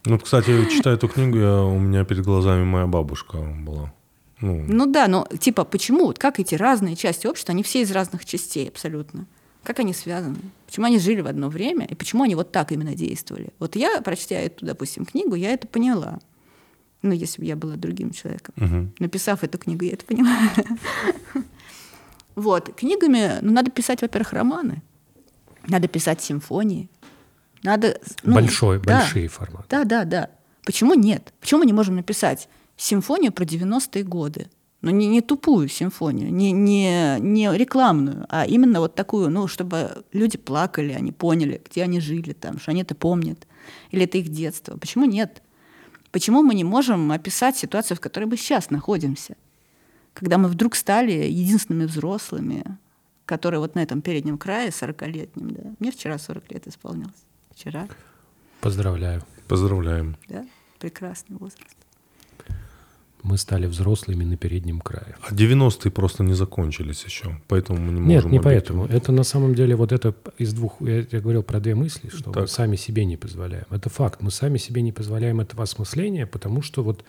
Ну, кстати, читая эту книгу, я, у меня перед глазами моя бабушка была. Ну, Ну да, но типа почему? Вот как эти разные части общества, они все из разных частей абсолютно. Как они связаны? Почему они жили в одно время? И почему они вот так именно действовали? Вот я, прочтя эту, допустим, книгу, я это поняла. Ну, если бы я была другим человеком. мгм. Написав эту книгу, я это поняла. Вот. Книгами, ну, надо писать, во-первых, романы. Надо писать симфонии. Надо... ну, Большой, да. большие форматы. Да, да, да. Почему нет? Почему мы не можем написать симфонию про 90-е годы? Но не, не тупую симфонию, не, не, не рекламную, а именно вот такую, ну, чтобы люди плакали, они поняли, где они жили там, что они это помнят. Или это их детство. Почему нет? Почему мы не можем описать ситуацию, в которой мы сейчас находимся? Когда мы вдруг стали единственными взрослыми, которые вот на этом переднем крае, 40-летнем, да. Мне вчера 40 лет исполнилось. Вчера, Поздравляю. Поздравляем. да. Прекрасный возраст. Мы стали взрослыми на переднем крае. А 90-е просто не закончились еще, поэтому мы не можем... Нет, не объективно- поэтому. Это на самом деле вот это из двух... Я, я говорил про две мысли, что мы Так. сами себе не позволяем. Это факт. Мы сами себе не позволяем этого осмысления, потому что вот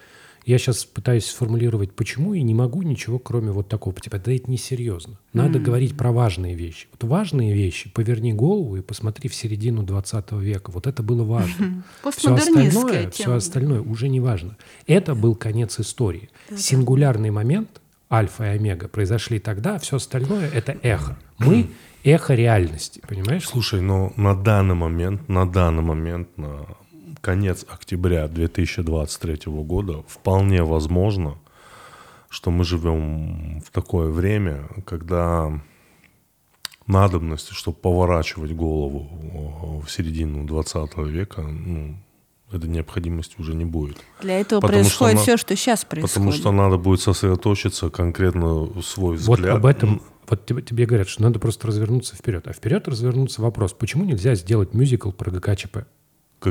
я сейчас пытаюсь сформулировать, почему, и не могу ничего, кроме вот такого. Типа, да это несерьезно. Надо говорить про важные вещи. Вот важные вещи, поверни голову и посмотри в середину 20 века. Вот это было важно. Все остальное, все остальное уже не важно. Это был конец истории. Сингулярный момент, альфа и омега, произошли тогда, все остальное — это эхо. Мы — эхо реальности, понимаешь? Слушай, но на данный момент, на данный момент, на конец октября 2023 года вполне возможно, что мы живем в такое время, когда надобности, чтобы поворачивать голову в середину 20 века, ну, этой необходимости уже не будет. Для этого Потому что происходит на- все, что сейчас происходит. Потому что надо будет сосредоточиться конкретно в свой Вот взгляд. об этом, вот тебе, тебе говорят, что надо просто развернуться вперед. А вперед развернуться вопрос, почему нельзя сделать мюзикл про ГКЧП?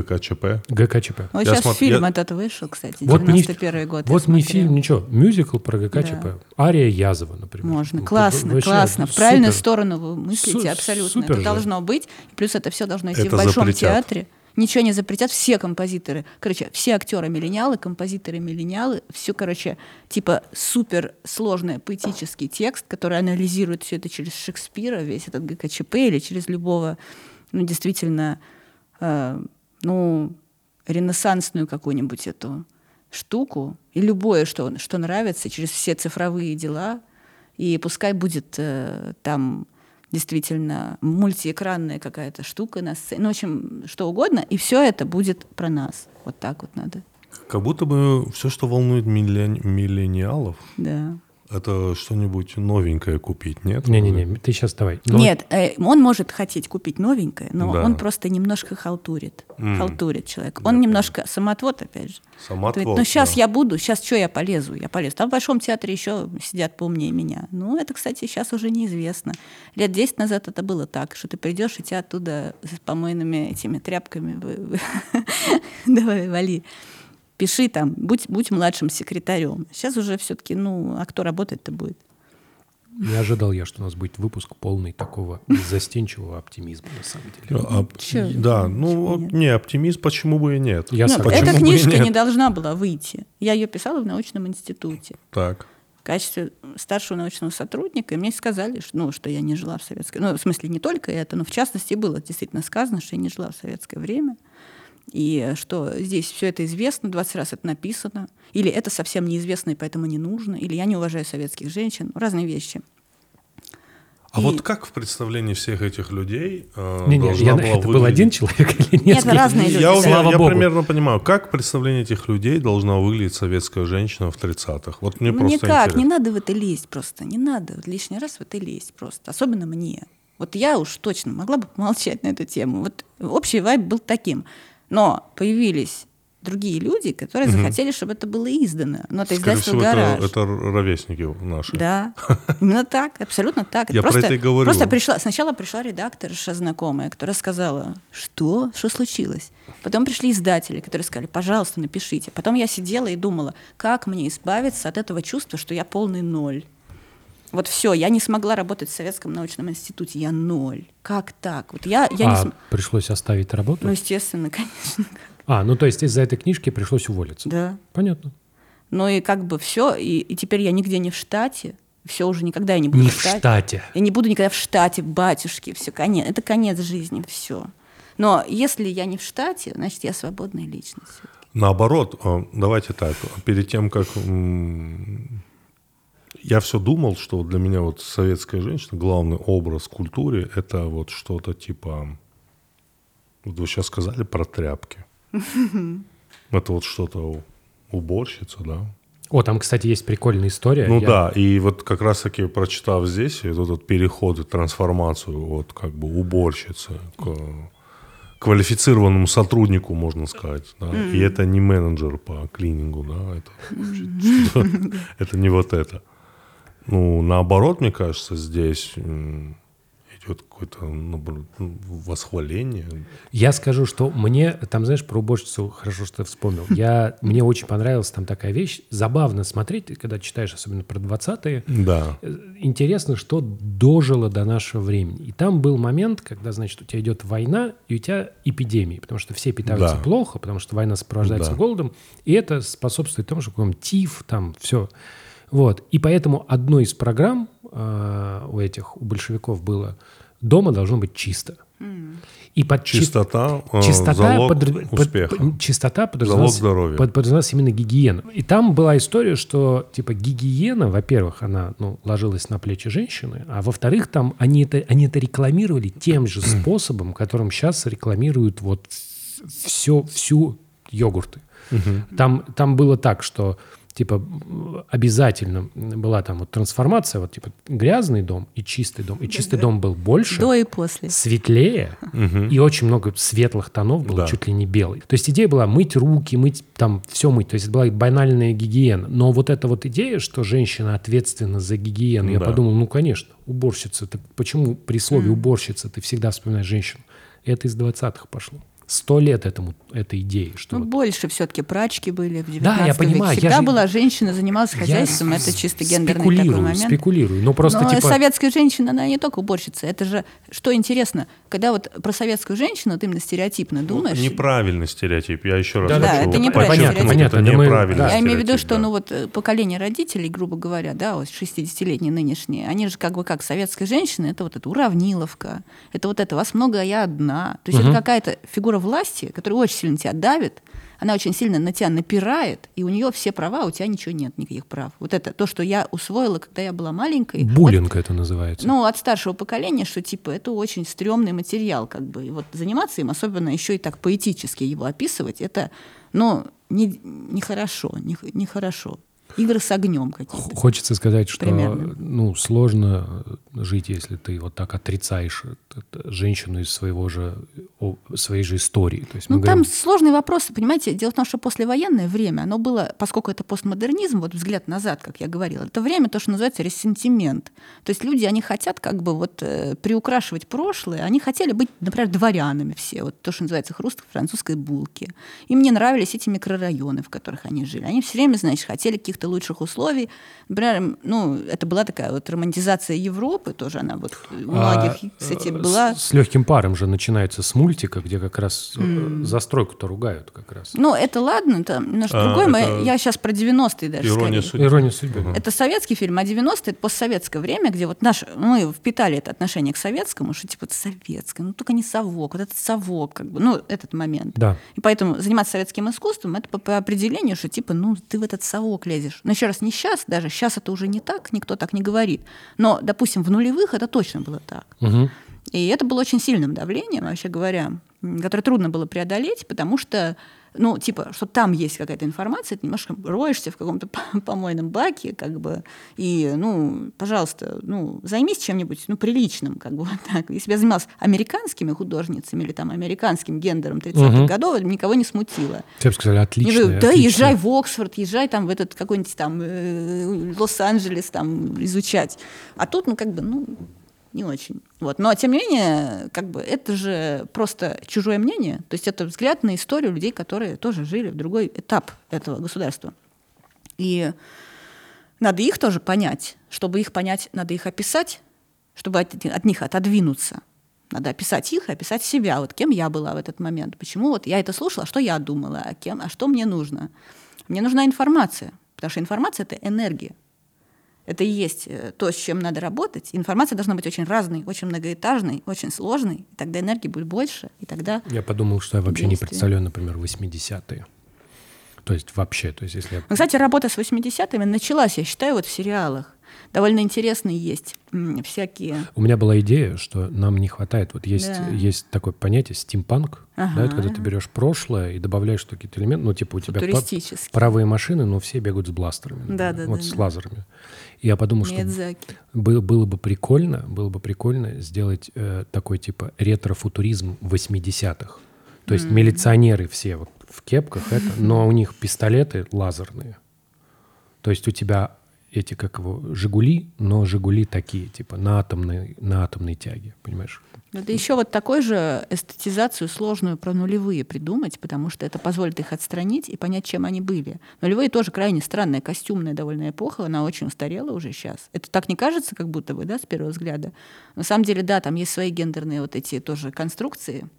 ККЧП. ГКЧП. Вот Я сейчас смотр- фильм я- этот вышел, кстати, Вот не, 91 год. я вот не фильм, ничего. Мюзикл про ГКЧП. Да. Ария Язова, например. Можно. Ну, Классно, вообще классно. В правильную супер. сторону вы мыслите, Су- абсолютно. супер это же. должно быть. Плюс это все должно идти Это в большом запретят. театре. Ничего не запретят. Все композиторы, короче, все актеры миллениалы, композиторы миллениалы, все, короче, типа супер сложный поэтический текст, который анализирует все это через Шекспира, весь этот ГКЧП или через любого, ну, действительно, э, ну, ренессансную какую-нибудь эту штуку, и любое, что, что нравится, через все цифровые дела, и пускай будет э, там действительно мультиэкранная какая-то штука на сцене, ну, в общем, что угодно, и все это будет про нас. Вот так вот надо. Как будто бы все, что волнует миллен- миллениалов, Да. Это что-нибудь новенькое купить, нет? Не-не-не, ты сейчас давай. Но- Нет, э, он может хотеть купить новенькое, но Да. он просто немножко халтурит. М. Халтурит человек. Он немножко самотвод, опять же. Самотвод, Говорит, ну сейчас да. я буду, сейчас что я полезу? Я полезу. Там в Большом театре еще сидят поумнее меня. Ну, это, кстати, сейчас уже неизвестно. Лет 10 назад это было так, что ты придешь, и тебя оттуда с помойными этими тряпками давай, вали. Пиши там, будь, будь младшим секретарем. Сейчас уже все-таки, ну, а кто работать-то будет? Не ожидал я, что у нас будет выпуск полный такого беззастенчивого оптимизма, на самом деле. А, ап- Чё? да, ну, Нет. не, оптимизм, почему бы и нет? Я Ну, эта Почему и книжка нет? не должна была выйти. Я ее писала в научном институте. Так. в качестве старшего научного сотрудника, и мне сказали, что, ну, что я не жила в советское... Ну, в смысле, не только это, но в частности было действительно сказано, что я не жила в советское время, и что здесь все это известно, 20 раз это написано, или это совсем неизвестно, и поэтому не нужно, или я не уважаю советских женщин, разные вещи. А И- вот как в представлении всех этих людей э, Не-не, должна я- была это был выглядеть- один человек или Нет, несколько? разные люди. Я, да. Слава я богу. примерно понимаю, как в представлении этих людей должна выглядеть советская женщина в 30-х. Вот мне Ну, просто никак, интересно. не надо в это лезть просто, не надо вот лишний раз в это лезть просто, особенно мне. Вот я уж точно могла бы помолчать на эту тему. Вот общий вайб был таким. Но появились другие люди, которые захотели, чтобы это было издано. Но это Скорее издательство всего, «Гараж». это, это ровесники наши. Да, именно так, абсолютно так. Я про просто, это и говорю. Просто пришла, сначала пришла редакторша знакомая, которая сказала, что, что случилось. Потом пришли издатели, которые сказали, пожалуйста, напишите. Потом я сидела и думала, как мне избавиться от этого чувства, что я полный ноль. Вот все, я не смогла работать в Советском научном институте, я ноль. Как так? Вот я, я не А см- пришлось оставить работу? Ну, естественно, конечно. А, ну то есть из-за этой книжки пришлось уволиться? Да. Понятно. Ну и как бы все, и, и теперь я нигде не в штате, все уже никогда я не буду Не в в штате. штате. Я не буду никогда в штате, батюшки, все, конец. Это конец жизни, все. Но если я не в штате, значит, я свободная личность. Наоборот, э, давайте так, перед тем, как я все думал, что для меня вот советская женщина, главный образ в культуре, это вот что-то типа... Вот вы сейчас сказали про тряпки. Это вот что-то уборщица, да? О, там, кстати, есть прикольная история. Ну Я- да, и вот как раз-таки прочитав здесь, вот этот переход и трансформацию вот как бы уборщицы к квалифицированному сотруднику, можно сказать. Да? И это не менеджер по клинингу, да, это, что-то- это не вот это. Ну, наоборот, мне кажется, здесь идет какое-то наоборот, ну, восхваление. Я скажу, что мне, там, знаешь, про уборщицу хорошо, что ты вспомнил. Я, мне очень понравилась там такая вещь. Забавно смотреть, когда читаешь, особенно про 20-е. Да. Э, Интересно, что дожило до нашего времени. И там был момент, когда, значит, у тебя идет война, и у тебя эпидемии, потому что все питаются Да. плохо, потому что война сопровождается Да. голодом, и это способствует тому, что какой-нибудь тиф, там все. Вот. И поэтому одной из программ э, у этих, у большевиков было «дома должно быть чисто». И под чи- Чистота, э, Чистота, залог под- успеха. под- чистота подразумевалась, Залог под- подразумевалась именно гигиена. И там была история, что типа гигиена, во-первых, она ну, ложилась на плечи женщины, а во-вторых, там они это, они это рекламировали тем же способом, которым сейчас рекламируют вот все, всю йогурты. Там, там было так, что типа обязательно была там вот трансформация, вот типа грязный дом и чистый дом. И чистый дом был больше До и после. светлее, и очень много светлых тонов было, Да. чуть ли не белый. То есть идея была мыть руки, мыть там все мыть. То есть это была банальная гигиена. Но вот эта вот идея, что женщина ответственна за гигиену, я Да. подумал, ну, конечно, уборщица. Так почему при слове уборщица ты всегда вспоминаешь женщину? Это из 20-х пошло. Сто лет этому, этой идее. Что Ну, вот больше все-таки прачки были в 19 Да, я веке. понимаю, я Всегда же- была женщина, занималась я хозяйством. с- это чисто гендерный такой момент. спекулирую. Ну, просто Но типа... советская женщина, она не только уборщица. Это же, что интересно, когда вот про советскую женщину ты именно стереотипно думаешь. Неправильный стереотип. Я еще раз Да, да, хочу это вот неправильный стереотип. Понятно, это да, неправильный да. Я имею в виду, что да. ну вот э, поколение родителей, грубо говоря, да, вот 60-летние нынешние, они же как бы как советская женщина, это вот эта уравниловка, это вот это «вас много, а я одна». То есть это какая-то фигура власти, которая очень сильно тебя давит, она очень сильно на тебя напирает, и у нее все права, а у тебя ничего нет, никаких прав. Вот это то, что я усвоила, когда я была маленькой. Буллинг это называется. Ну, от старшего поколения, что типа это очень стрёмный материал, как бы. И вот заниматься им, особенно еще и так поэтически его описывать, это, ну, не- нехорошо, не, нехорошо. Игры с огнем какие-то. Хочется сказать, что Примерно. ну, сложно жить, если ты вот так отрицаешь женщину из своего же, своей же истории. То есть Ну, там говорим, сложные вопросы, понимаете. Дело в том, что послевоенное время, оно было, поскольку это постмодернизм, вот взгляд назад, как я говорила, это время, то, что называется ресентимент. То есть люди, они хотят как бы вот э, приукрашивать прошлое, они хотели быть, например, дворянами все, вот то, что называется хруст французской булки. Им не нравились эти микрорайоны, в которых они жили. Они все время, значит, хотели каких-то лучших условий. Например, ну, это была такая вот романтизация Европы, тоже она вот у а, многих, кстати, э, была. С, с легким паром же начинается с мультика, где как раз э, застройку-то ругают как раз. Ну, это ладно, это немножко А, другое. Это Я сейчас про 90-е даже Ирония скорее. судьбы. Ирония судьбы. Это советский фильм, а 90-е это постсоветское время, где вот наш, мы впитали это отношение к советскому, что типа это советское, ну только не совок, вот этот совок, как бы, ну этот момент. Да. И поэтому заниматься советским искусством это по, по определению, что типа, ну ты в этот совок лезешь. Но еще раз, не сейчас даже, сейчас это уже не так, никто так не говорит. Но, допустим, в нулевых это точно было так. Мгм. И это было очень сильным давлением, вообще говоря, которое трудно было преодолеть, потому что, ну, типа, что там есть какая-то информация, ты немножко роешься в каком-то по- помойном баке, как бы, и, ну, пожалуйста, ну, займись чем-нибудь, ну, приличным, как бы, вот так. Если бы я занималась американскими художницами или там американским гендером 30-х Мгм. годов, никого не смутило. Все бы сказали, отлично. говорю, да, отлично». езжай в Оксфорд, езжай там в этот какой-нибудь там э, Лос-Анджелес там изучать. А тут, ну, как бы, ну, не очень. Вот. Но, тем не менее, как бы это же просто чужое мнение. То есть это взгляд на историю людей, которые тоже жили в другой этап этого государства. И надо их тоже понять. Чтобы их понять, надо их описать, чтобы от, от них отодвинуться. Надо описать их описать себя, вот кем я была в этот момент. Почему вот я это слушала, что я думала, а, кем, а что мне нужно. Мне нужна информация, потому что информация — это энергия. Это и есть э, то, с чем надо работать. Информация должна быть очень разной, очень многоэтажной, очень сложной. И тогда энергии будет больше, и тогда... Я подумал, что я вообще не Действие. представляю, например, 80-е. То есть вообще, то есть если... Ну, Кстати, работа с 80-ми началась, я считаю, вот в сериалах. Довольно интересные есть всякие. У меня была идея, что нам не хватает. Вот есть, Да. есть такое понятие стимпанк. Да, это Ага. когда ты берешь прошлое и добавляешь какие-то элементы. Ну, типа у тебя правые машины, но все бегают с бластерами. Да, например, да, Вот да, с да. лазерами. И я подумал, что Миядзаки. бы- было бы прикольно, было бы прикольно сделать э, такой типа ретро-футуризм 80-х. То есть милиционеры все вот в кепках, это, но у них пистолеты лазерные. То есть у тебя эти, как его, «Жигули», но «Жигули» такие, типа на атомной, на атомной тяге, понимаешь? Это еще вот такой же эстетизацию сложную про нулевые придумать, потому что это позволит их отстранить и понять, чем они были. Нулевые тоже крайне странная костюмная довольно эпоха, она очень устарела уже сейчас. Это так не кажется, как будто бы, да, с первого взгляда. На самом деле, да, там есть свои гендерные вот эти тоже конструкции.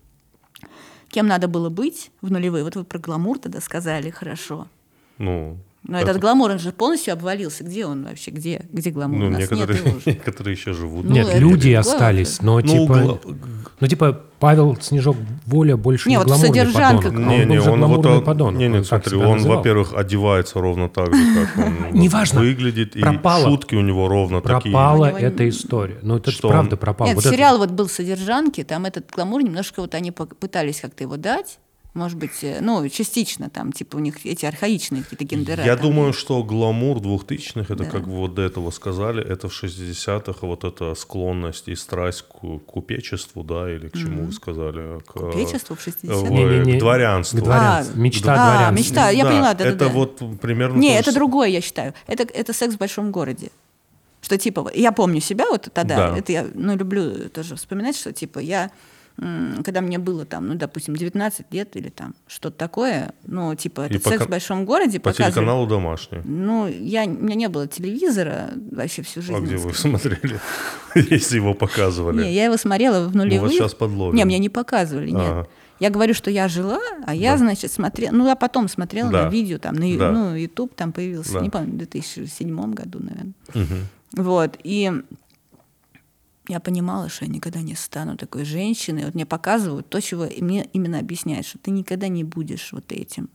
Кем надо было быть в нулевые? Вот вы про гламур тогда сказали, хорошо. Ну, Но этот гламур, он же полностью обвалился. Где он вообще? Где? Где гламур? ну У нас некоторые, нет его уже. некоторые еще живут. Ну, Нет, люди остались, но Ну, типа... гла- Ну, типа, Павел Снежок Воля больше Не, не, вот гламурный содержанка подонок. Не, он не, же он вот он, подонок. не, не, он смотри, он, во-первых, одевается ровно так же, как он Неважно. выглядит, и Пропало. шутки у него ровно такие. Пропала У него эта история. Ну, это правда он- пропал. Нет, Вот это- сериал вот был «Содержанки», там этот гламур немножко вот они пытались как-то его дать, может быть, э, ну, частично там, типа у них эти архаичные какие-то гендера. Я там. думаю, что гламур двухтысячных, это Да. как вы вот до этого сказали, это в 60-х вот эта склонность и страсть к купечеству, да, или к чему вы сказали? К, Купечество в э, 60-х? в- Не-не-не. к дворянству. К дворянству. А, Мечта а, дворянства. мечта, я поняла, да, да, Это да. вот примерно... Не, то же это с- другое, я считаю. Это, это секс в большом городе. Что типа, я помню себя вот тогда, Да. это я, ну, люблю тоже вспоминать, что типа я, когда мне было там, ну, допустим, 19 лет или там что-то такое, ну, типа, этот секс в большом городе По показывали. телеканалу «Домашний». Ну, я, у меня не было телевизора вообще всю жизнь. А где вы смотрели, если его показывали? Не, я его смотрела в Мы нулевые. вас сейчас подловим. Не, мне не показывали, нет. Я говорю, что я жила, а я, Да. значит, смотрела, ну, я потом смотрела Да. на видео, там, на, Да. ну, YouTube там появился, Да. не помню, в 2007 году, наверное. Мгм. Вот, и я понимала, что я никогда не стану такой женщиной. Вот мне показывают то, чего мне именно объясняют, что ты никогда не будешь вот этим.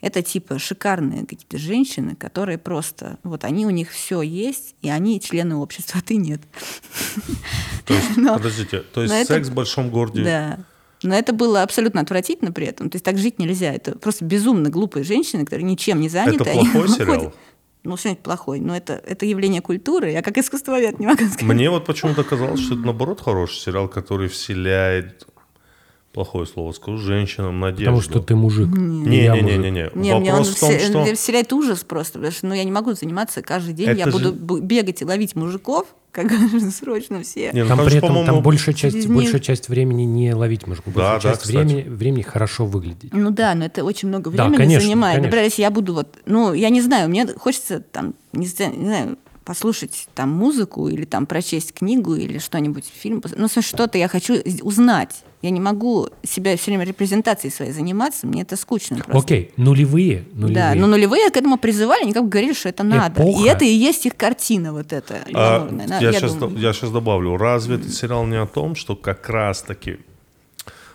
Это типа шикарные какие-то женщины, которые просто, вот они у них все есть, и они члены общества, а ты нет. То есть, Но- подождите, то есть но это- секс в большом городе... Да. Но это было абсолютно отвратительно при этом. То есть так жить нельзя. Это просто безумно глупые женщины, которые ничем не заняты. Это плохой сериал? ходят- Ну, что-нибудь плохой. Но это, это явление культуры. Я как искусствовед не могу сказать. Мне вот почему-то казалось, что это наоборот хороший сериал, который вселяет, плохое слово скажу, женщинам надежду. Потому что ты мужик. я. Не-не-не-не. Не, мне он в том, что... вселяет ужас просто, потому что ну, я не могу заниматься каждый день, я Это буду же- бу- бегать и ловить мужиков, как срочно все. Не, ну Там же, при этом там большая часть, большая часть времени не ловить мужиков, Да, большая да, часть времени, времени хорошо выглядеть. Ну да, но это очень много Да, времени конечно, занимает. конечно. Например, если я буду вот, ну, я не знаю, мне хочется там, не знаю, послушать там музыку или там прочесть книгу или что-нибудь, фильм, ну, что-то я хочу узнать. Я не могу себя все время репрезентацией своей заниматься, мне это скучно просто. Окей, нулевые, нулевые. Да, но нулевые к этому призывали, они как бы говорили, что это надо. Эпоха. И это и есть их картина вот эта. А. На- я, сейчас, думаю. я сейчас добавлю. Разве этот сериал не о том, что как раз-таки...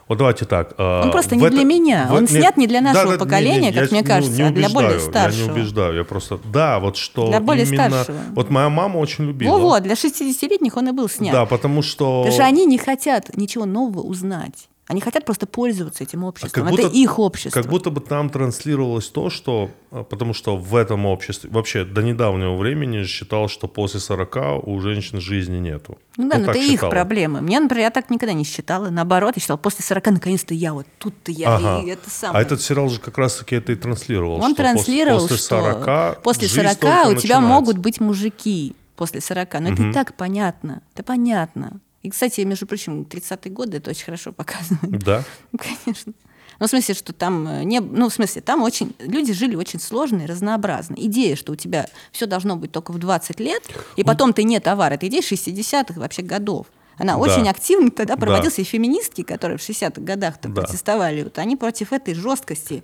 Вот давайте так. а, Он просто не это- для меня. в- Он нет, снят не для нашего да, поколения, как я мне не- кажется, не а для более убеждаю, Я старшего. не убеждаю, я просто... Да, вот что Для более именно... старшего. Вот моя мама очень любила. Во-во, для 60-летних он и был снят. Да, потому что... Потому что они не хотят ничего нового узнать. Они хотят просто пользоваться этим А обществом. это их общество. Как будто бы там транслировалось то, что... а, Потому что в этом обществе... Вообще, до недавнего времени считал, что после 40 у женщин жизни нету. Ну да, но так это их считала. проблемы. Мне, например, я так никогда не считала. Наоборот, я считала, после 40 наконец-то я вот тут-то я. Ага. И это самое. А этот сериал же как раз-таки это и транслировал. Он транслировал, после, после 40 что после жизнь 40 только у тебя начинается. могут быть мужики после 40. Но это и так понятно. Это понятно. И, кстати, между прочим, 30-е годы это очень хорошо показывает. Да? Конечно. Ну, в смысле, что там э, не... Ну, в смысле, там очень... Люди жили очень сложно и разнообразно. Идея, что у тебя все должно быть только в 20 лет, и потом ты не товар, это идея 60-х вообще годов. Она Да. очень активно тогда Да. проводилась, и феминистки, которые в 60-х годах Да. протестовали, вот они против этой жесткости.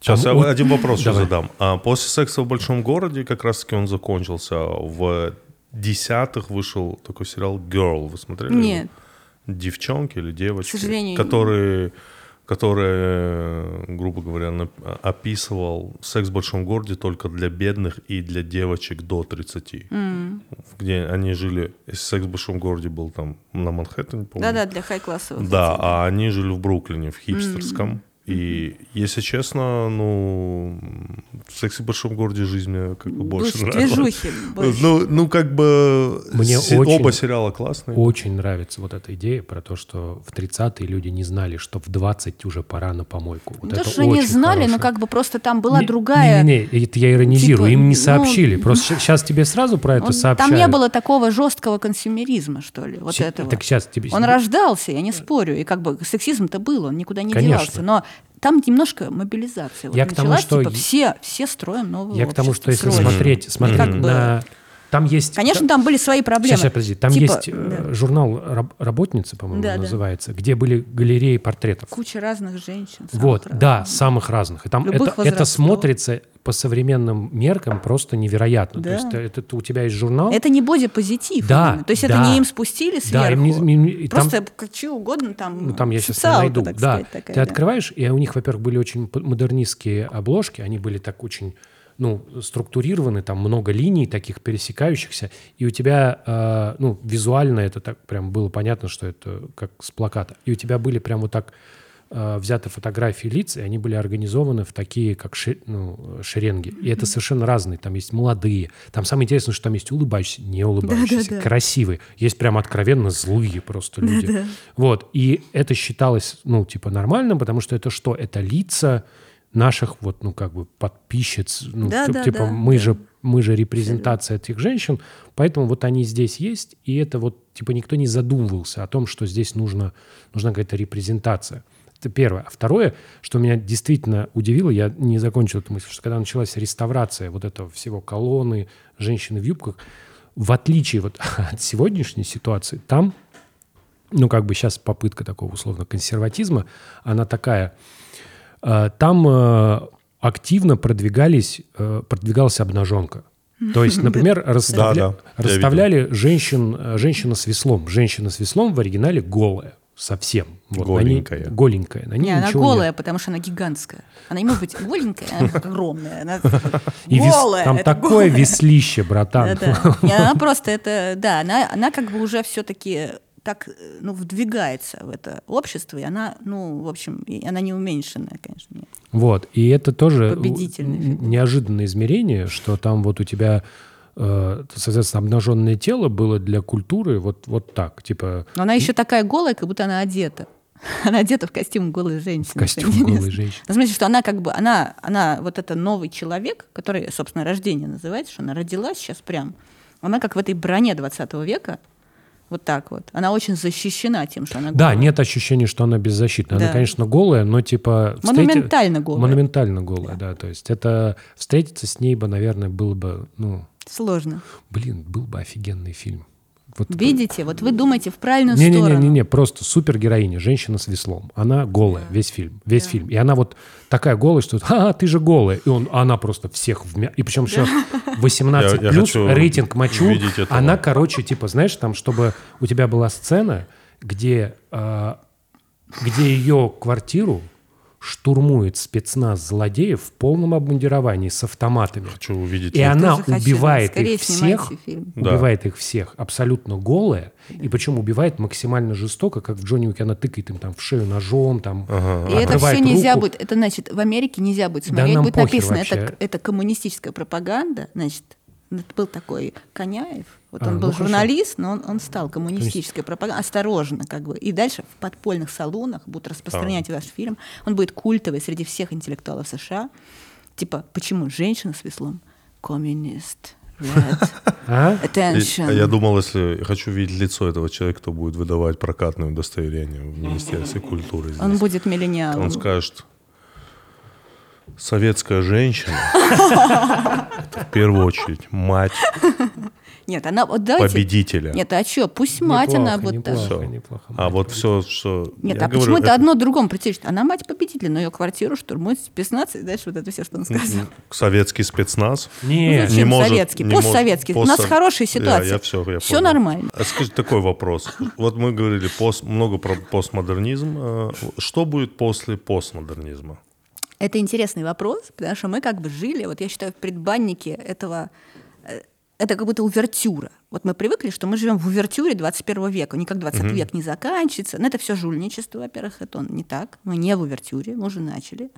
Сейчас я вот- один вопрос еще задам. А после секса в большом городе как раз-таки он закончился. В десятых вышел такой сериал Girl. Вы смотрели? его? Нет. Девчонки или девочки? К сожалению, Которые который, грубо говоря, описывал секс в большом городе только для бедных и для девочек до 30. Где они жили, секс в большом городе был там на Манхэттене, по-моему. Да-да, для хай-классовых. Да, а они жили в Бруклине, в хипстерском. И, если честно, ну, в сексе в большом городе жизнь мне как бы больше Больше нравилась. движухи, больше. Ну, ну, как бы Мне се- очень- оба сериала классные. Очень нравится вот эта идея про то, что в 30-е люди не знали, что в 20 уже пора на помойку. Вот Не то, это что очень знали, но хорошее. как бы просто там была Не- другая... Не-не-не, это я иронизирую, типа, им не ну, сообщили. Просто сейчас тебе сразу про это Он- сообщают. там не было такого жесткого консюмеризма, что ли, вот Се- этого. Так сейчас тебе... Он рождался, я не спорю, и как бы сексизм-то был, он никуда не Конечно. девался, но там немножко мобилизация вот Я к тому, началась, что типа, все, все строим новое Я к тому, что если смотреть, смотреть Как бы- на... Там есть... Конечно, там были свои проблемы. Сейчас, сейчас, подожди. Там Типа, есть э, да, журнал «Раб- «Работница», по-моему, Да, да. называется, где были галереи портретов. куча разных женщин. Вот, разных. да, самых разных. И там Любых это, это смотрится по современным меркам просто невероятно. Да. То есть это, это у тебя есть журнал, Это не бодипозитив. Да, именно. То есть это да. не им спустили сверху. Да, им не- им не- и там- Просто как что угодно там. ну там я сейчас социалка, найду, так да. сказать, такая, Ты да. открываешь, и у них, во-первых, были очень модернистские обложки, они были так очень ну, структурированы, там много линий таких пересекающихся, и у тебя, э, ну, визуально это так прям было понятно, что это как с плаката. И у тебя были прям вот так э, взяты фотографии лиц, и они были организованы в такие, как ши- ну, шеренги. И это совершенно разные. Там есть молодые. Там самое интересное, что там есть улыбающиеся, не улыбающиеся, Да-да-да. красивые. Есть прям откровенно злые просто люди. Вот. И это считалось, ну, типа, нормальным, потому что это что? Это лица наших вот, ну, как бы подписчиц. Ну, Да, т- да, типа, да, мы же мы же репрезентация этих женщин, поэтому вот они здесь есть, и это вот, типа, никто не задумывался о том, что здесь нужно, нужна какая-то репрезентация. Это первое. А второе, что меня действительно удивило, я не закончил эту мысль, что когда началась реставрация вот этого всего колонны, женщины в юбках, в отличие вот от сегодняшней ситуации, там, ну, как бы сейчас попытка такого условно консерватизма, она такая, там э, активно продвигались, э, продвигалась обнаженка. То есть, например, расставля- Да, да, расставляли женщин, э, женщина с веслом. Женщина с веслом в оригинале голая. Совсем. Вот на ней- Голенькая. голенькая. На ней Не, она ничего нет. голая, потому что она гигантская. Она не может быть голенькая, она огромная. Она И вес- голая. там такое голая. веслище, братан. Да-да. Не, Она просто это, да, она, она как бы уже все-таки так, э, ну, вдвигается в это общество, и она, ну, в общем, и она не уменьшенная, конечно, нет. Вот, и это тоже неожиданное измерение, что там вот у тебя, э, соответственно, обнаженное тело было для культуры вот, вот так, типа Но она еще такая голая, как будто она одета. Она одета в костюм голой женщины. в костюм голой женщины. Ну, в смысле, что она как бы, она, она вот это новый человек, который, собственно, рождение называется, что она родилась сейчас прям. Она как в этой броне 20 века, вот так вот. Она очень защищена тем, что она Да, голая. нет ощущения, что она беззащитна. Она, Да. конечно, голая, но типа... встрети- Монументально голая. Монументально голая, да. То есть это встретиться с ней бы, наверное, было бы, ну, Сложно. блин, был бы офигенный фильм. Вот Видите, вот вы думаете в правильную не, не, сторону. не, не, не, просто супергероиня, женщина с веслом. Она голая, весь фильм, весь фильм. И она вот такая голая, что «Ха, ты же голая. И он, а она просто всех вмя... И причем еще 18 Я- я плюс, хочу рейтинг мочу. Она, короче, типа, знаешь, там, чтобы у тебя была сцена, где, а, где ее квартиру штурмует спецназ злодеев в полном обмундировании с автоматами. Хочу увидеть. И это. она убивает Скорее их всех, фильм. Да. убивает их всех абсолютно голая, и причем убивает максимально жестоко, как в Джонни Уике, она тыкает им там в шею ножом, там, Ага. И это все нельзя руку. будет. Это значит, в Америке нельзя будет Да смотреть. нам будет написано, вообще. это, это коммунистическая пропаганда. Значит, это был такой Коняев. Вот А, он был ну, хорошо. журналист, но он, он стал коммунистической пропагандой. Осторожно, как бы. И дальше в подпольных салонах будут распространять ваш фильм. Он будет культовый среди всех интеллектуалов США. Типа, почему женщина с веслом? Коммунист. А? Attention. а я думал, если хочу видеть лицо этого человека, кто будет выдавать прокатное удостоверение в Министерстве культуры. здесь. Он будет миллениалом. Он скажет, Советская женщина — это в первую очередь мать Нет, она вот давайте... победителя. Нет, а что, пусть мать Неплохо, она вот неплохо, так. Всё. неплохо. А вот все, что... Нет, я а говорю, почему это одно другому противоречит? Она мать победителя, но ее квартиру штурмует спецназ, и дальше вот это все, что он сказал. Советский спецназ. Нет, Ну, зачем может- советский? не может- Постсоветский. У нас хорошая Я- ситуация. Я, все, я Всё понял. нормально. А скажи такой вопрос. Вот мы говорили пост, много про постмодернизм. Э, Что будет после постмодернизма? Это интересный вопрос, потому что мы как бы жили, вот я считаю, в предбаннике этого, э, это как будто увертюра. Вот мы привыкли, что мы живем в увертюре 21 века. Никак 20 век не заканчивается. Но это все жульничество, во-первых, это он не так. Мы не в увертюре, мы уже начали.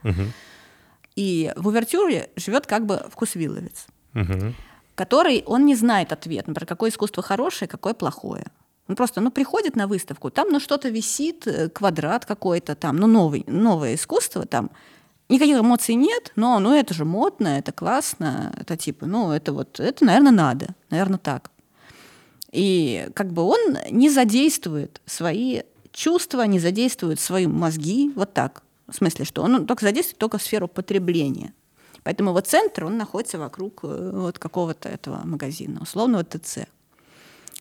И в увертюре живет как бы вкусвилловец, Мгм. который, он не знает ответ, например, какое искусство хорошее, какое плохое. Он просто, ну, приходит на выставку, там, ну, что-то висит, э, квадрат какой-то там, ну, новый, новое искусство там. Никаких эмоций нет, но, ну, это же модно, это классно, это типа, ну, это вот, это, наверное, надо, наверное, так. И как бы он не задействует свои чувства, не задействует свои мозги, вот так. В смысле, что он только задействует только сферу потребления. Поэтому его центр, он находится вокруг э, вот какого-то этого магазина, условного ТЦ.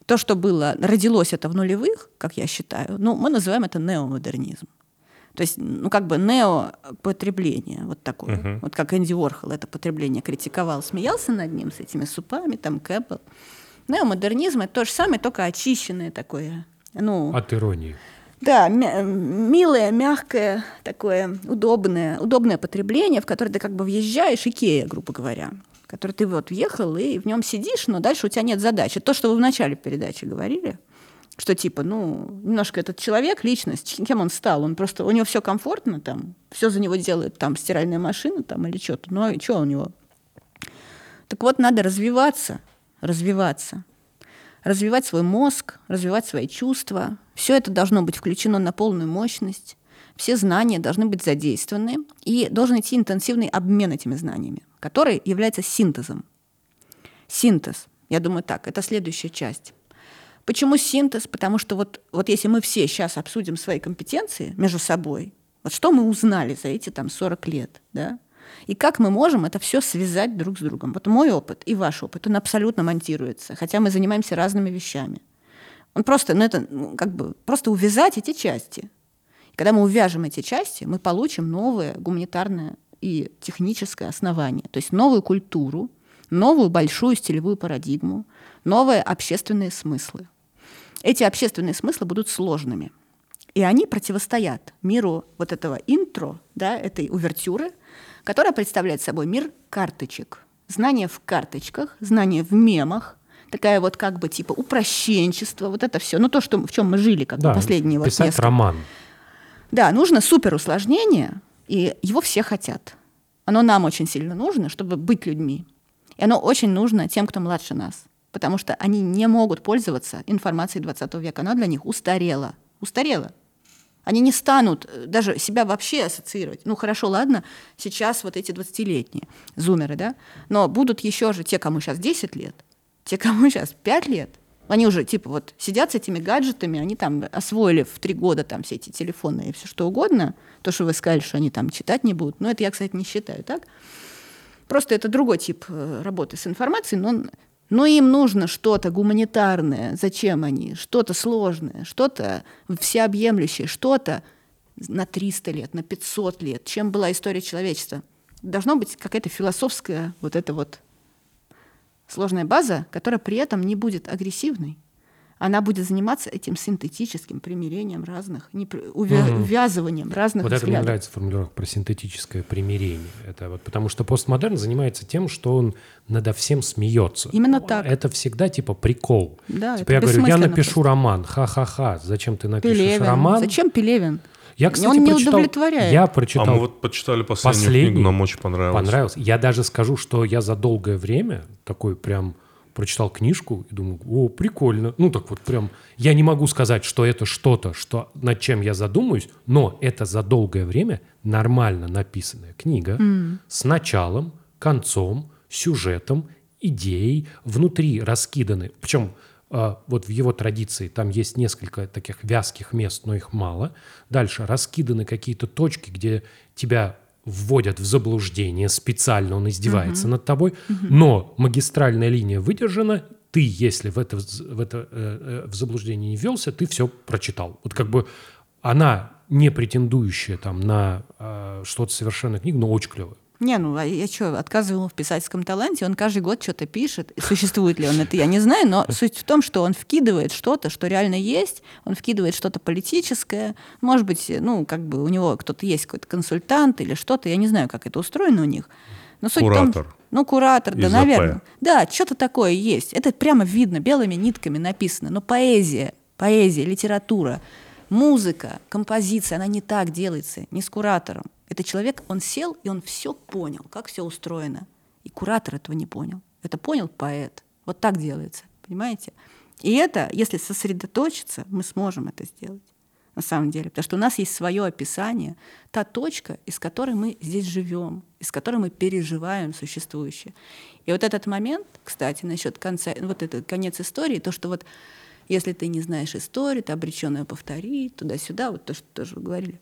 То, что было, родилось это в нулевых, как я считаю, ну, мы называем это неомодернизм. То есть, ну, как бы неопотребление, вот такое. Вот как Энди Уорхол это потребление критиковал, смеялся над ним с этими супами, там, Кэппел. Неомодернизм — это то же самое, только очищенное такое. Ну, От иронии. да, мя- милое, мягкое, такое удобное, удобное потребление, в которое ты как бы въезжаешь, Икея, грубо говоря, в который ты вот въехал и в нем сидишь, но дальше у тебя нет задачи. То, что вы в начале передачи говорили, что типа, ну, немножко этот человек, личность, кем он стал, он просто, у него все комфортно там, все за него делает там стиральная машина там или что-то, ну, и что у него? Так вот, надо развиваться, развиваться развивать свой мозг, развивать свои чувства. Все это должно быть включено на полную мощность. Все знания должны быть задействованы, и должен идти интенсивный обмен этими знаниями, который является синтезом. Синтез, я думаю так, это следующая часть. Почему синтез? Потому что вот, вот если мы все сейчас обсудим свои компетенции между собой, вот что мы узнали за эти там 40 лет, да, и как мы можем это все связать друг с другом. Вот мой опыт и ваш опыт, он абсолютно монтируется, хотя мы занимаемся разными вещами. Он просто, ну это ну, как бы просто увязать эти части. И когда мы увяжем эти части, мы получим новое гуманитарное и техническое основание, то есть новую культуру, новую большую стилевую парадигму, новые общественные смыслы. Эти общественные смыслы будут сложными. И они противостоят миру вот этого интро, да, этой увертюры, которая представляет собой мир карточек. Знания в карточках, знания в мемах, такая вот как бы типа упрощенчество, вот это все. Ну, то, что, в чем мы жили как бы Да, последние вот несколько роман. да, нужно супер усложнение, и его все хотят. Оно нам очень сильно нужно, чтобы быть людьми. И оно очень нужно тем, кто младше нас. Потому что они не могут пользоваться информацией 20 века. Она для них устарела. Устарела. Они не станут э, даже себя вообще ассоциировать. Ну хорошо, ладно, сейчас вот эти 20-летние зумеры, да, но будут еще же те, кому сейчас 10 лет, те, кому сейчас 5 лет, они уже типа вот сидят с этими гаджетами, они там освоили в три года там все эти телефоны и все что угодно. То, что вы сказали, что они там читать не будут. Но это я, кстати, не считаю, так? Просто это другой тип э, работы с информацией, но, но им нужно что-то гуманитарное. Зачем они? Что-то сложное, что-то всеобъемлющее, что-то на 300 лет, на 500 лет. Чем была история человечества? Должно быть какая-то философская вот эта вот сложная база, которая при этом не будет агрессивной. Она будет заниматься этим синтетическим примирением разных, не увя- увязыванием разных Вот это мне взглядов. нравится формулировка про синтетическое примирение. Это вот потому что постмодерн занимается тем, что он надо всем смеется. Именно так. Это всегда типа прикол. Да, типа я говорю, я напишу просто. роман, ха-ха-ха. Зачем ты напишешь Пелевин. роман? Зачем Пелевин? Я, кстати, Он не прочитал- удовлетворяет. Я А прочитал мы вот почитали последнюю Последний? книгу, нам очень понравилось. Понравилось. Я даже скажу, что я за долгое время такой прям прочитал книжку и думаю, о, прикольно. Ну, так вот прям, я не могу сказать, что это что-то, что, над чем я задумаюсь, но это за долгое время нормально написанная книга с началом, концом, сюжетом, идеей, внутри раскиданы. Причем а, вот в его традиции там есть несколько таких вязких мест, но их мало. Дальше раскиданы какие-то точки, где тебя вводят в заблуждение специально, он издевается над тобой, но магистральная линия выдержана, ты, если в это, в это э, э, в заблуждение не ввелся, ты все прочитал. Вот как бы она не претендующая там на э, что-то совершенно книгу, но очень клевая. Не, ну а я что, отказываю ему в писательском таланте, он каждый год что-то пишет. Существует ли он это, я не знаю, но суть в том, что он вкидывает что-то, что реально есть, он вкидывает что-то политическое, может быть, ну, как бы у него кто-то есть, какой-то консультант или что-то, я не знаю, как это устроено у них. Но суть в том, Куратор. ну, куратор, да, наверное. Да, что-то такое есть. Это прямо видно, белыми нитками написано. Но поэзия, поэзия, литература, музыка, композиция, она не так делается, не с куратором. Это человек, он сел, и он все понял, как все устроено. И куратор этого не понял. Это понял поэт. Вот так делается, понимаете? И это, если сосредоточиться, мы сможем это сделать на самом деле. Потому что у нас есть свое описание, та точка, из которой мы здесь живем, из которой мы переживаем существующее. И вот этот момент, кстати, насчет конца, вот этот конец истории, то, что вот если ты не знаешь историю, ты обречен ее повторить, туда-сюда, вот то, что тоже вы говорили.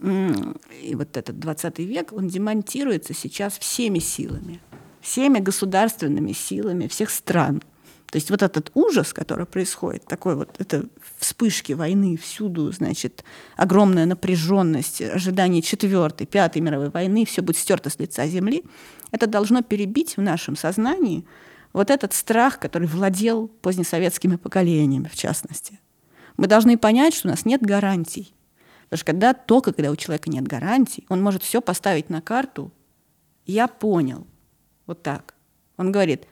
И вот этот 20 век, он демонтируется сейчас всеми силами, всеми государственными силами всех стран. То есть вот этот ужас, который происходит, такой вот это вспышки войны всюду, значит, огромная напряженность, ожидание четвертой, пятой мировой войны, все будет стерто с лица земли, это должно перебить в нашем сознании вот этот страх, который владел позднесоветскими поколениями, в частности. Мы должны понять, что у нас нет гарантий. Потому что когда, только когда у человека нет гарантий, он может все поставить на карту. Я понял. Вот так. Он говорит,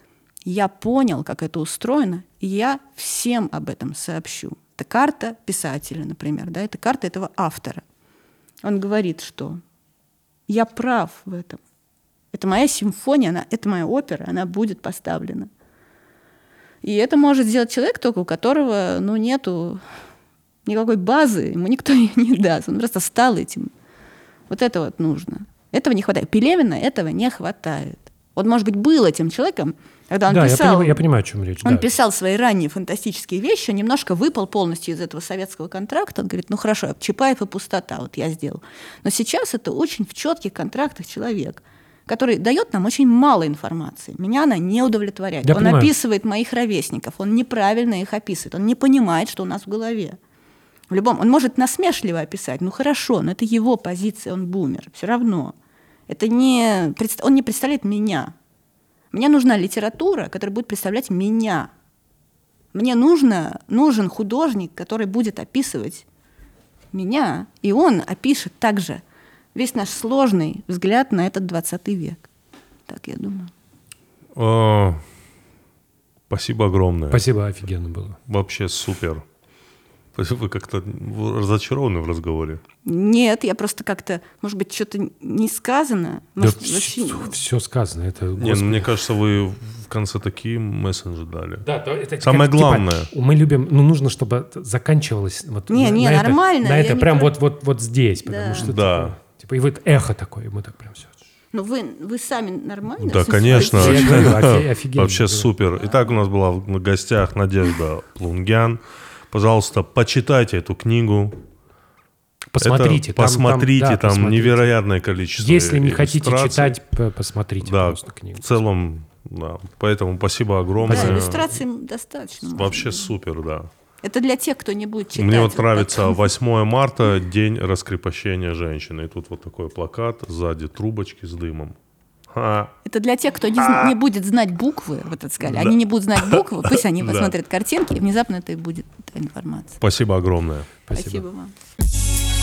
я понял, как это устроено, и я всем об этом сообщу. Это карта писателя, например, да, это карта этого автора. Он говорит, что я прав в этом. Это моя симфония, она, это моя опера, она будет поставлена. И это может сделать человек только, у которого ну, нету никакой базы, ему никто ее не даст. Он просто стал этим. Вот это вот нужно. Этого не хватает. Пелевина этого не хватает. Он, может быть, был этим человеком, когда он да, я писал... понимаю, я понимаю, о чем речь. Он да. писал свои ранние фантастические вещи, он немножко выпал полностью из этого советского контракта. Он говорит, ну хорошо, Чапаев и пустота, вот я сделал. Но сейчас это очень в четких контрактах человек, который дает нам очень мало информации. Меня она не удовлетворяет. Я он понимаю. описывает моих ровесников, он неправильно их описывает, он не понимает, что у нас в голове. В любом, он может насмешливо описать, ну хорошо, но это его позиция, он бумер, все равно. Это не, он не представляет меня. Мне нужна литература, которая будет представлять меня. Мне нужно, нужен художник, который будет описывать меня, и он опишет также весь наш сложный взгляд на этот 20 век. Так я думаю. А, Спасибо огромное. Спасибо, офигенно было. Вообще супер. То есть Вы как-то разочарованы в разговоре. Нет, я просто как-то, может быть, что-то не сказано. Может, вообще- все, сказано. Это, Не, ну, мне кажется, вы в конце такие мессенджи дали. Да, то это Самое как, типа, главное. мы любим, ну нужно, чтобы это заканчивалось вот Не, на, не, на это- нормально, на я это не прям про- вот, вот, вот здесь, потому Да. что Да. типа, типа, и вот эхо такое, и мы так прям все. Ну, вы, вы сами нормально? Да, конечно. Офигенно, Вообще да. супер. Итак, у нас была в гостях Надежда Лунгян. Пожалуйста, почитайте эту книгу. Посмотрите, Это- там- посмотрите, там, там, да, посмотрите. невероятное количество. Если не хотите читать, посмотрите, да, пожалуйста, книгу. в целом, да. Поэтому спасибо Да, огромное. иллюстраций достаточно. Вообще быть. супер, да. Это для тех, кто не будет читать. Мне вот нравится 8 марта, день раскрепощения женщины. И тут вот такой плакат, сзади трубочки с дымом. Ха. Это для тех, кто не, не будет знать буквы, вот это сказали. Они не будут знать буквы, пусть они Да. посмотрят картинки, и внезапно это и будет эта информация. Спасибо огромное. Спасибо. Спасибо вам.